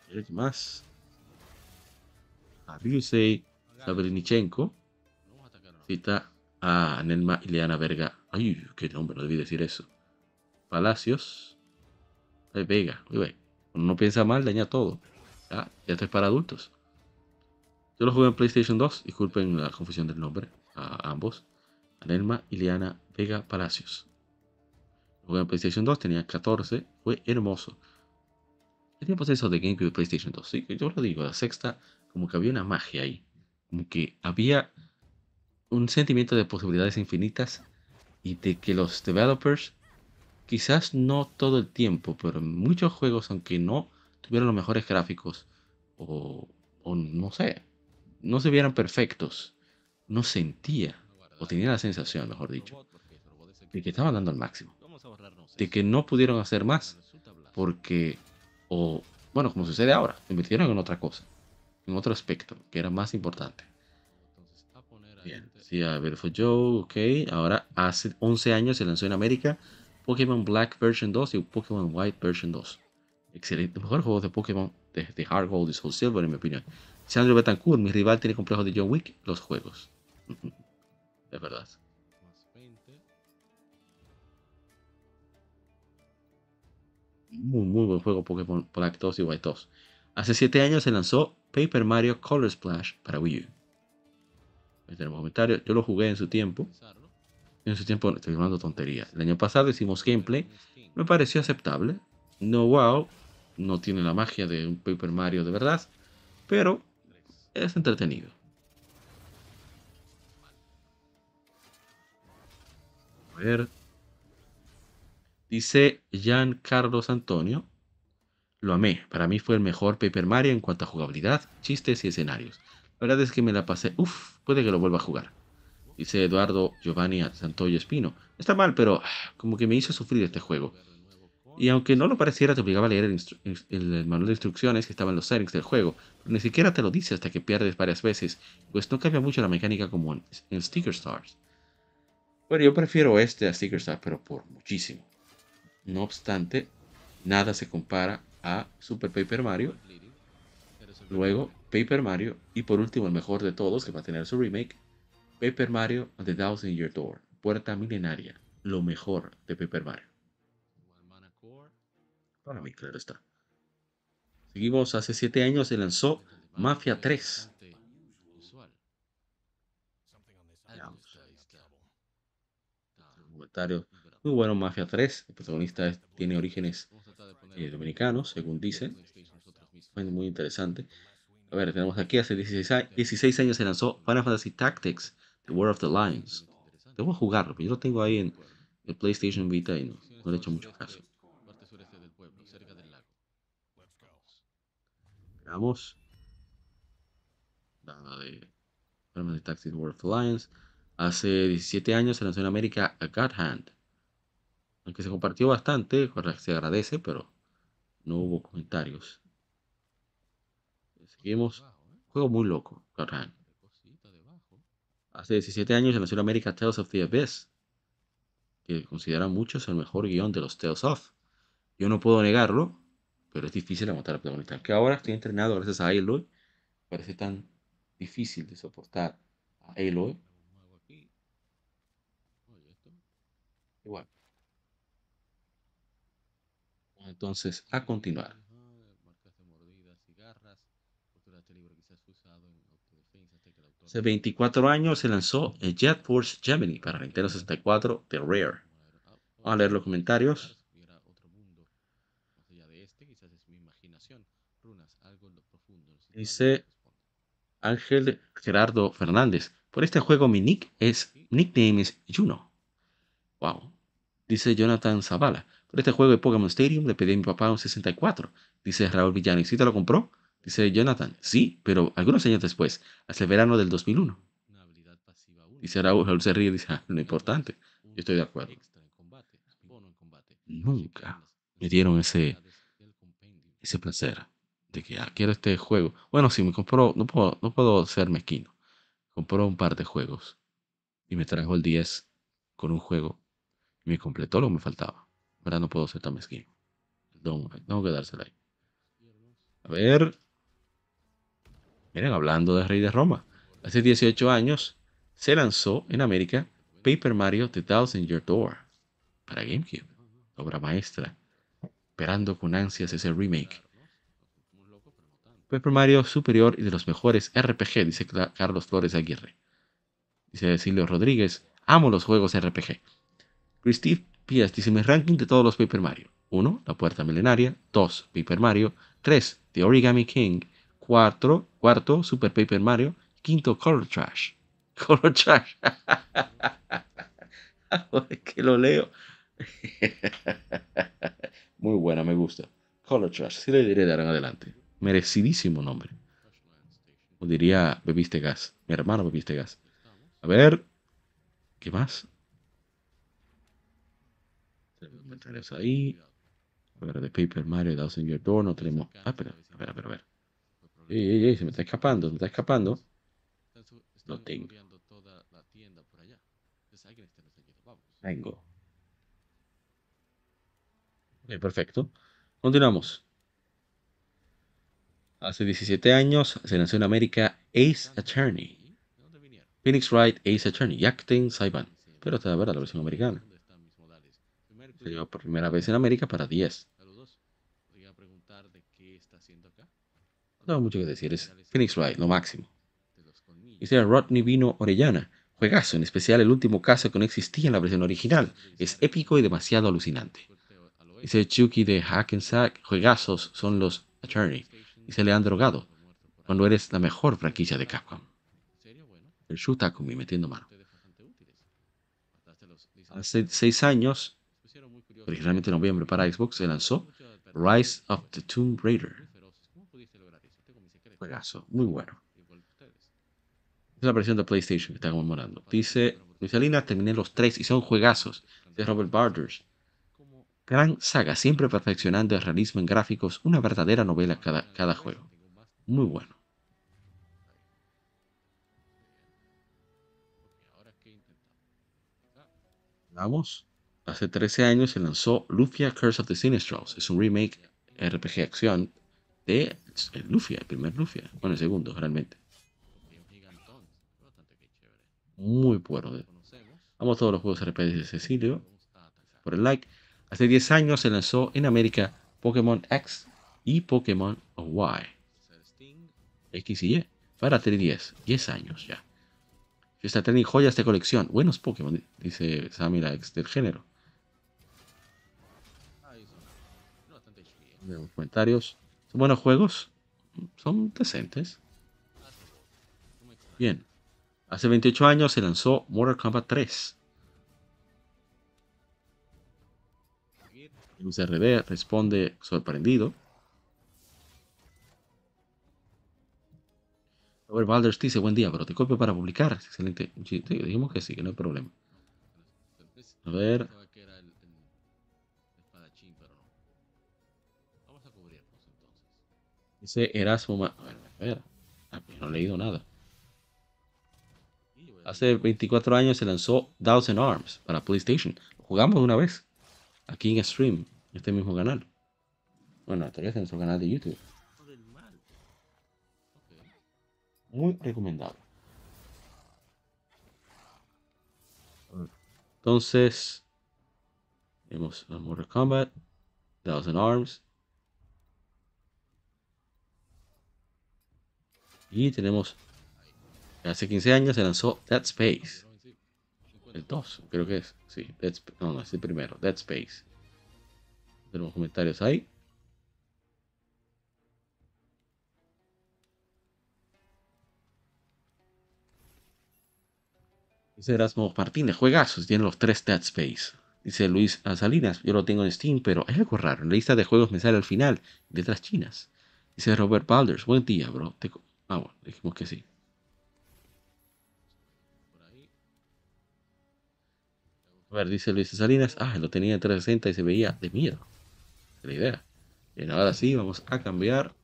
¿Qué más? A Ryusei Sabrinichenko cita a Nelma Ileana Verga. Ay, qué nombre, no debí decir eso. Palacios. Ay, Vega, uy, uno no piensa mal, daña todo. Ya, esto es para adultos. Yo lo jugué en PlayStation 2. Disculpen la confusión del nombre. A ambos. A Nelma Ileana Vega Palacios. Lo jugué en PlayStation 2. Tenía 14. Fue hermoso. ¿Qué tiempo es eso de GameCube y PlayStation 2? Sí, yo lo digo. La sexta, como que había una magia ahí. Como que había un sentimiento de posibilidades infinitas y de que los developers, quizás no todo el tiempo, pero en muchos juegos, aunque no tuvieran los mejores gráficos o, o no sé, no se vieran perfectos, no sentía, o tenía la sensación, mejor dicho, de que estaban dando el máximo, de que no pudieron hacer más, porque, o bueno, como sucede ahora, invirtieron en otra cosa, en otro aspecto, que era más importante. Bien, sí, a fue Joe, ok. Ahora, hace 11 años se lanzó en América Pokémon Black Version 2 y Pokémon White Version 2. Excelente, mejor juego de Pokémon de, de Hard Gold y Soul Silver, en mi opinión. Sandro Betancourt, mi rival, tiene complejo de John Wick, los juegos. es verdad. Muy, muy buen juego Pokémon Black 2 y White 2. Hace 7 años se lanzó Paper Mario Color Splash para Wii U. Ahí tenemos comentarios. Yo lo jugué en su tiempo. En su tiempo, estoy hablando tontería. El año pasado hicimos gameplay. Me pareció aceptable. No wow. No tiene la magia de un Paper Mario de verdad. Pero es entretenido. A ver. Dice Jean Carlos Antonio. Lo amé. Para mí fue el mejor Paper Mario en cuanto a jugabilidad, chistes y escenarios. La verdad es que me la pasé. Uf, puede que lo vuelva a jugar. Dice Eduardo Giovanni Santoyo Espino. Está mal, pero ah, como que me hizo sufrir este juego. Y aunque no lo pareciera, te obligaba a leer el, manual de instrucciones que estaba en los settings del juego. Pero ni siquiera te lo dice hasta que pierdes varias veces, pues no cambia mucho la mecánica como en, Sticker Stars. Bueno, yo prefiero este a Sticker Stars, pero por muchísimo. No obstante, nada se compara a Super Paper Mario. Luego, Paper Mario. Y por último, el mejor de todos, que va a tener su remake, Paper Mario the Thousand Year Door. Puerta milenaria. Lo mejor de Paper Mario. Para mí, claro está. Seguimos, hace 7 años se lanzó Mafia 3. Comentario. Muy bueno, Mafia 3. El protagonista tiene orígenes eh, dominicanos, según dicen. Muy interesante. A ver, tenemos aquí hace 16, años se lanzó Final Fantasy Tactics, The War of the Lions. Debo jugarlo, pero yo lo tengo ahí en el PlayStation Vita y no, no le he hecho mucho caso. Veamos. Nada de of the Lions. Hace 17 años se lanzó en América A God Hand. Aunque se compartió bastante, se agradece, pero no hubo comentarios. Seguimos. Juego muy loco, Godhand. Hace 17 años se lanzó en América Tales of the Abyss, que consideran muchos el mejor guion de los Tales of. Yo no puedo negarlo, pero es difícil aguantar al protagonista. Que ahora estoy entrenado gracias a Aloy, parece tan difícil de soportar a Aloy. Igual. Entonces, a continuar. Hace 24 años se lanzó el Jet Force Gemini para Nintendo 64 de Rare. Vamos a leer los comentarios. Dice Ángel Gerardo Fernández. Por este juego mi nick es nickname es Juno. Wow. Dice Jonathan Zavala. Por este juego de Pokémon Stadium le pedí a mi papá un 64. Dice Raúl Villani. ¿Sí te lo compró? Dice Jonathan. Sí, pero algunos años después, hacia el verano del 2001. Dice Raúl, Raúl se ríe y dice, ah, lo importante. Yo estoy de acuerdo. Nunca me dieron ese, ese placer de que ah, quiero este juego. Bueno, sí, me compró, no puedo, no puedo ser mezquino. Compró un par de juegos y me trajo el 10 con un juego y me completó lo que me faltaba. Ahora no puedo ser tan mezquino. No, tengo que dársela ahí. A ver. Miren, hablando de Rey de Roma. Hace 18 años se lanzó en América Paper Mario The Thousand Year Door para GameCube. Obra maestra. Esperando con ansias ese remake. Paper Mario superior y de los mejores RPG, dice Carlos Flores Aguirre. Dice Cecilio Rodríguez, amo los juegos RPG. Christine Pias dice mi ranking de todos los Paper Mario. 1. La Puerta Milenaria. 2. Paper Mario. 3. The Origami King. 4. Cuarto, Super Paper Mario. Quinto, Color Trash. Color Trash. que lo leo. Muy buena, me gusta. Color Trash. Sí le diré de ahora en adelante. Merecidísimo nombre. O diría, bebiste gas. Mi hermano bebiste gas. A ver. ¿Qué más? Comentarios ahí. A ver, de Paper Mario, Thousand Year Door, no tenemos. Ah, pero, a ver, a ver, se me está escapando, se me está escapando. Lo tengo. Vengo. Ok, perfecto. Continuamos. Hace 17 años se lanzó en América Ace Attorney. Phoenix Wright Ace Attorney, Yakten Saiban. Pero esta es la versión americana. Se llevó por primera vez en América para 10. No tengo mucho que decir, es Phoenix Wright, lo máximo. Dice Rodney Vino Orellana. Juegazo, en especial el último caso que no existía en la versión original. Es épico y demasiado alucinante. Dice Chucky de Hack and Sack. Juegazos son los Attorney y se le han drogado cuando eres la mejor franquicia de Capcom. El Shutakumi metiendo mano. Hace seis años, originalmente en noviembre para Xbox, se lanzó Rise of the Tomb Raider. Juegazo, muy bueno. Es la versión de PlayStation que está conmemorando. Dice Luis Alina, terminé los tres y son juegazos de Robert Barders. Gran saga, siempre perfeccionando el realismo en gráficos, una verdadera novela cada, cada juego. Muy bueno. Vamos. Hace 13 años se lanzó Lufia Curse of the Sinistrals. Es un remake RPG acción de Lufia, el primer Lufia. Bueno, el segundo, realmente. Muy bueno. Vamos a todos los juegos RPG de Cecilio. Por el like. Hace 10 años se lanzó en América Pokémon X y Pokémon Y. X y Y. Para 3DS. 10 años ya. Está teniendo joyas de colección. Buenos Pokémon, dice Samira X del género. Los comentarios. ¿Son buenos juegos? Son decentes. Bien. Hace 28 años se lanzó Mortal Kombat 3. El UCRD responde sorprendido. Robert Balders dice, buen día, pero te copio para publicar. Excelente. Dijimos que sí, que no hay problema. A ver. Dice Erasmo. A ver, a ver. No he leído nada. Hace 24 años se lanzó Thousand Arms para PlayStation. Jugamos una vez. Aquí en stream este mismo canal. Bueno, todavía en nuestro canal de YouTube. Muy recomendado. Entonces, tenemos Mortal Kombat, Thousand Arms. Y tenemos, hace 15 años se lanzó Dead Space. El 2, creo que es. Sí, Dead no, no, es el primero, Dead Space. Tenemos comentarios ahí. Dice Erasmo Martínez, juegazos, tiene los tres Dead Space. Dice Luis Salinas, yo lo tengo en Steam, pero es algo raro. En la lista de juegos me sale al final, letras chinas. Dice Robert Balders, buen día, bro. Ah, bueno, dijimos que sí. A ver, dice Luis Salinas, ah, lo tenía en 360 y se veía de miedo la idea. Bien, ahora sí, vamos a cambiar.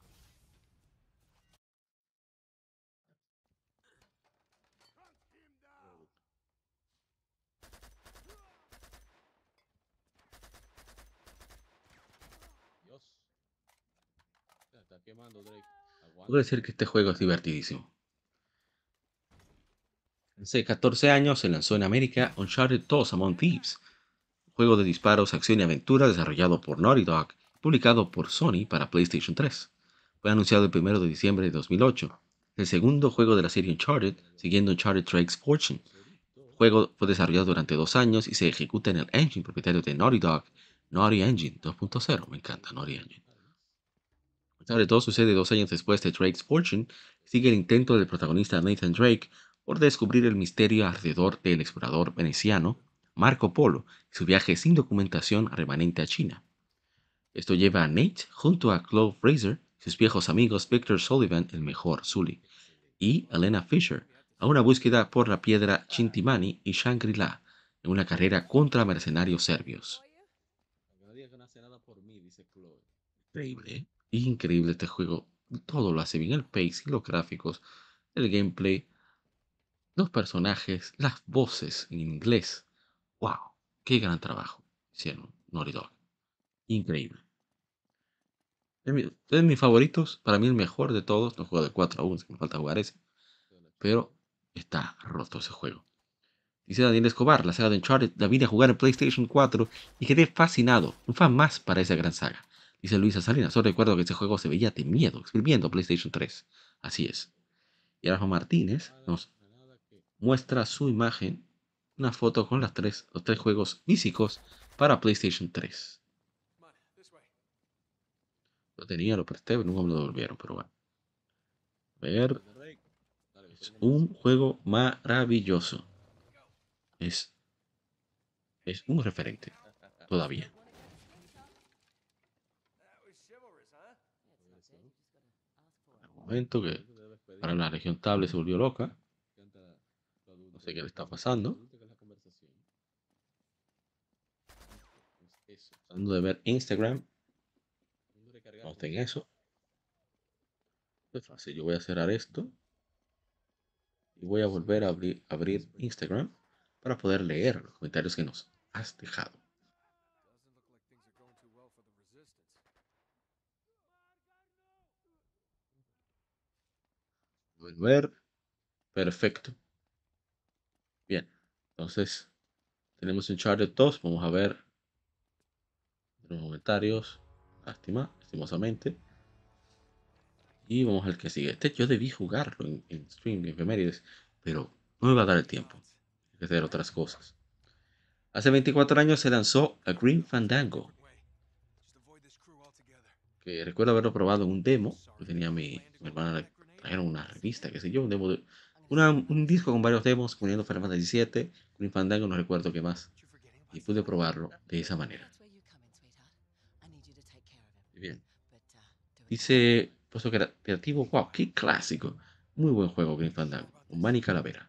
Puedo decir que este juego es divertidísimo. Hace 14 años se lanzó en América Uncharted 2 Among Thieves, juego de disparos, acción y aventura desarrollado por Naughty Dog, publicado por Sony para PlayStation 3. Fue anunciado el 1 de diciembre de 2008. El segundo juego de la serie Uncharted, siguiendo Uncharted Drake's Fortune. El juego fue desarrollado durante dos años y se ejecuta en el engine propietario de Naughty Dog, Naughty Engine 2.0. Me encanta Naughty Engine. Sobre todo sucede dos años después de Drake's Fortune, sigue el intento del protagonista Nathan Drake por descubrir el misterio alrededor del explorador veneciano Marco Polo y su viaje sin documentación remanente a China. Esto lleva a Nate junto a Chloe Fraser y sus viejos amigos Victor Sullivan, el mejor Sully, y Elena Fisher a una búsqueda por la piedra Chintimani y Shangri-La en una carrera contra mercenarios serbios. Increíble, ¿eh? increíble este juego. Todo lo hace bien, el pace, los gráficos, el gameplay, los personajes, las voces en inglés. ¡Wow! ¡Qué gran trabajo hicieron Naughty Dog! Increíble. Es de mis favoritos, para mí el mejor de todos. No juego de 4 aún, me falta jugar ese. Pero está roto ese juego. Dice Daniel Escobar, la saga de Uncharted la vine a jugar en PlayStation 4 y quedé fascinado. Un fan más para esa gran saga. Dice Luisa Salinas, solo recuerdo que ese juego se veía de miedo, exprimiendo PlayStation 3. Así es. Y Rafa Martínez nos muestra su imagen, una foto con las tres, los tres juegos físicos para PlayStation 3. Lo tenía, lo presté, nunca me lo devolvieron, pero bueno. A ver. Es un juego maravilloso. Es, es un referente todavía. momento que para la región Table se volvió loca. Sé qué le está pasando. Tratando de ver Instagram. No tengo eso. Es fácil. Yo voy a cerrar esto. Y voy a volver a abrir, abrir Instagram para poder leer los comentarios que nos has dejado. ver. Perfecto. Bien. Entonces, tenemos un chart de 2. Vamos a ver los comentarios. Lástima, estimosamente. Y vamos al que sigue. Este yo debí jugarlo en, en stream de efemérides, pero no me va a dar el tiempo. Que hacer otras cosas. Hace 24 años se lanzó a Green Fandango. Que recuerdo haberlo probado en un demo que tenía mi, hermana era una revista, qué sé yo, un demo de, un disco con varios demos, poniendo Final Fantasy VII, Green Fandango, no recuerdo qué más. Y pude probarlo de esa manera. Bien. Dice, puesto creativo, wow, qué clásico. Muy buen juego, Green Fandango. Un Manny Calavera.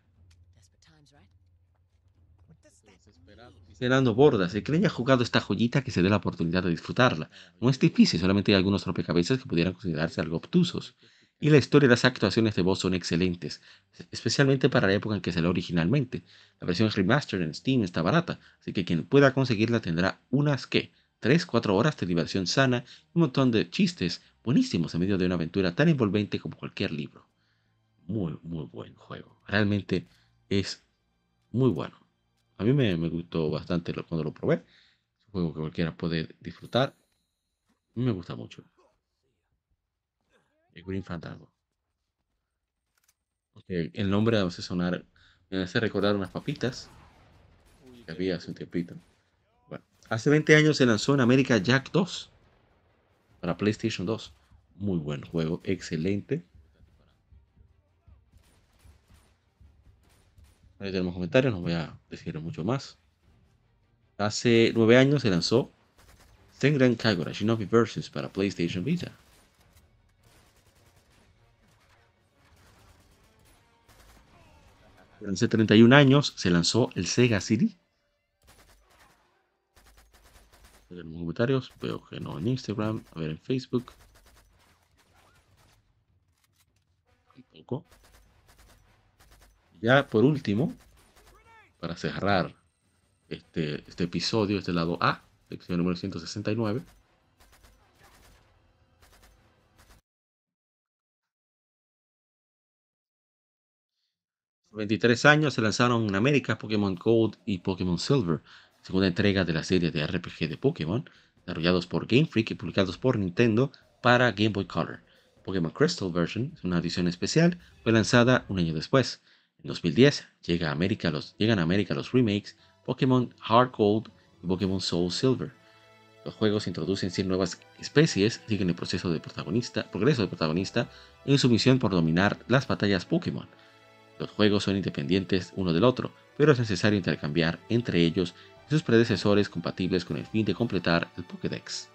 Fernando Bordas, el que haya jugado esta joyita que se dé la oportunidad de disfrutarla. No es difícil, solamente hay algunos rompecabezas que pudieran considerarse algo obtusos. Y la historia y las actuaciones de voz son excelentes, especialmente para la época en que salió originalmente. La versión remastered en Steam está barata, así que quien pueda conseguirla tendrá unas que 3-4 horas de diversión sana y un montón de chistes buenísimos en medio de una aventura tan envolvente como cualquier libro. Muy, muy buen juego. Realmente es muy bueno. A mí me, gustó bastante cuando lo probé. Es un juego que cualquiera puede disfrutar. Me gusta mucho. Green Fandango. el nombre hace sonar, me hace recordar unas papitas que había hace un tiempito. Bueno, hace 20 años se lanzó en América Jack 2 para PlayStation 2. Muy buen juego, excelente. Ahí tenemos comentarios, no voy a decir mucho más. Hace 9 años se lanzó Tengen Kagura Shinobi Versus para PlayStation Vita. Hace 31 años se lanzó el Sega CD. Los comentarios, veo que no en Instagram, a ver en Facebook. poco. Ya por último, para cerrar este, este episodio, este lado A, sección número 169 23 años se lanzaron en América Pokémon Gold y Pokémon Silver, segunda entrega de la serie de RPG de Pokémon, desarrollados por Game Freak y publicados por Nintendo para Game Boy Color. Pokémon Crystal Version, una edición especial, fue lanzada un año después. En 2010 llega América los, llegan a América los remakes Pokémon Hard Gold y Pokémon Soul Silver. Los juegos introducen 100 nuevas especies, siguen el proceso de protagonista, progreso del protagonista en su misión por dominar las batallas Pokémon. Los juegos son independientes uno del otro, pero es necesario intercambiar entre ellos y sus predecesores compatibles con el fin de completar el Pokédex.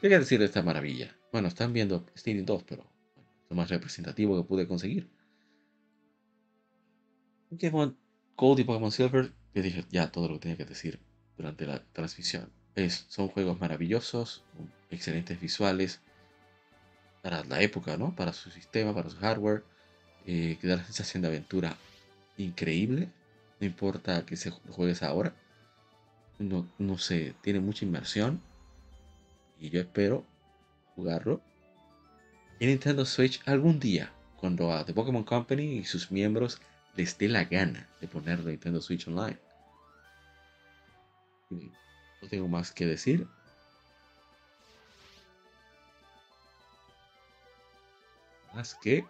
¿Qué quiere decir de esta maravilla? Bueno, están viendo Stadium 2, pero lo más representativo que pude conseguir. Pokémon Gold y Pokémon Silver, que dije ya todo lo que tenía que decir durante la transmisión. Es, son juegos maravillosos, excelentes visuales para la época, ¿no? Para su sistema, para su hardware eh, que da la sensación de aventura increíble. No importa que se juegues ahora. No, no sé, tiene mucha inmersión. Y yo espero jugarlo en Nintendo Switch algún día. Cuando a The Pokémon Company y sus miembros les dé la gana de ponerlo Nintendo Switch Online. No tengo más que decir. Más que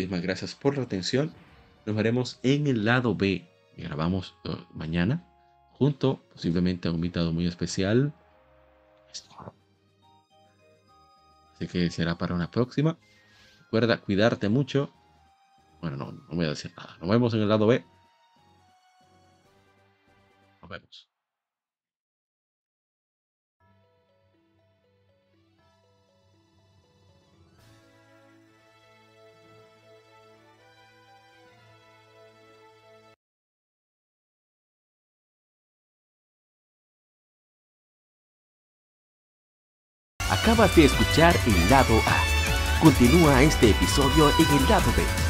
Muchísimas gracias por la atención. Nos veremos en el lado B. grabamos uh, mañana junto posiblemente a un invitado muy especial. Así que será para una próxima. Recuerda cuidarte mucho. Bueno, no, no voy a decir nada. Nos vemos en el lado B. Nos vemos. Acabas de escuchar el lado A. Continúa este episodio en el lado B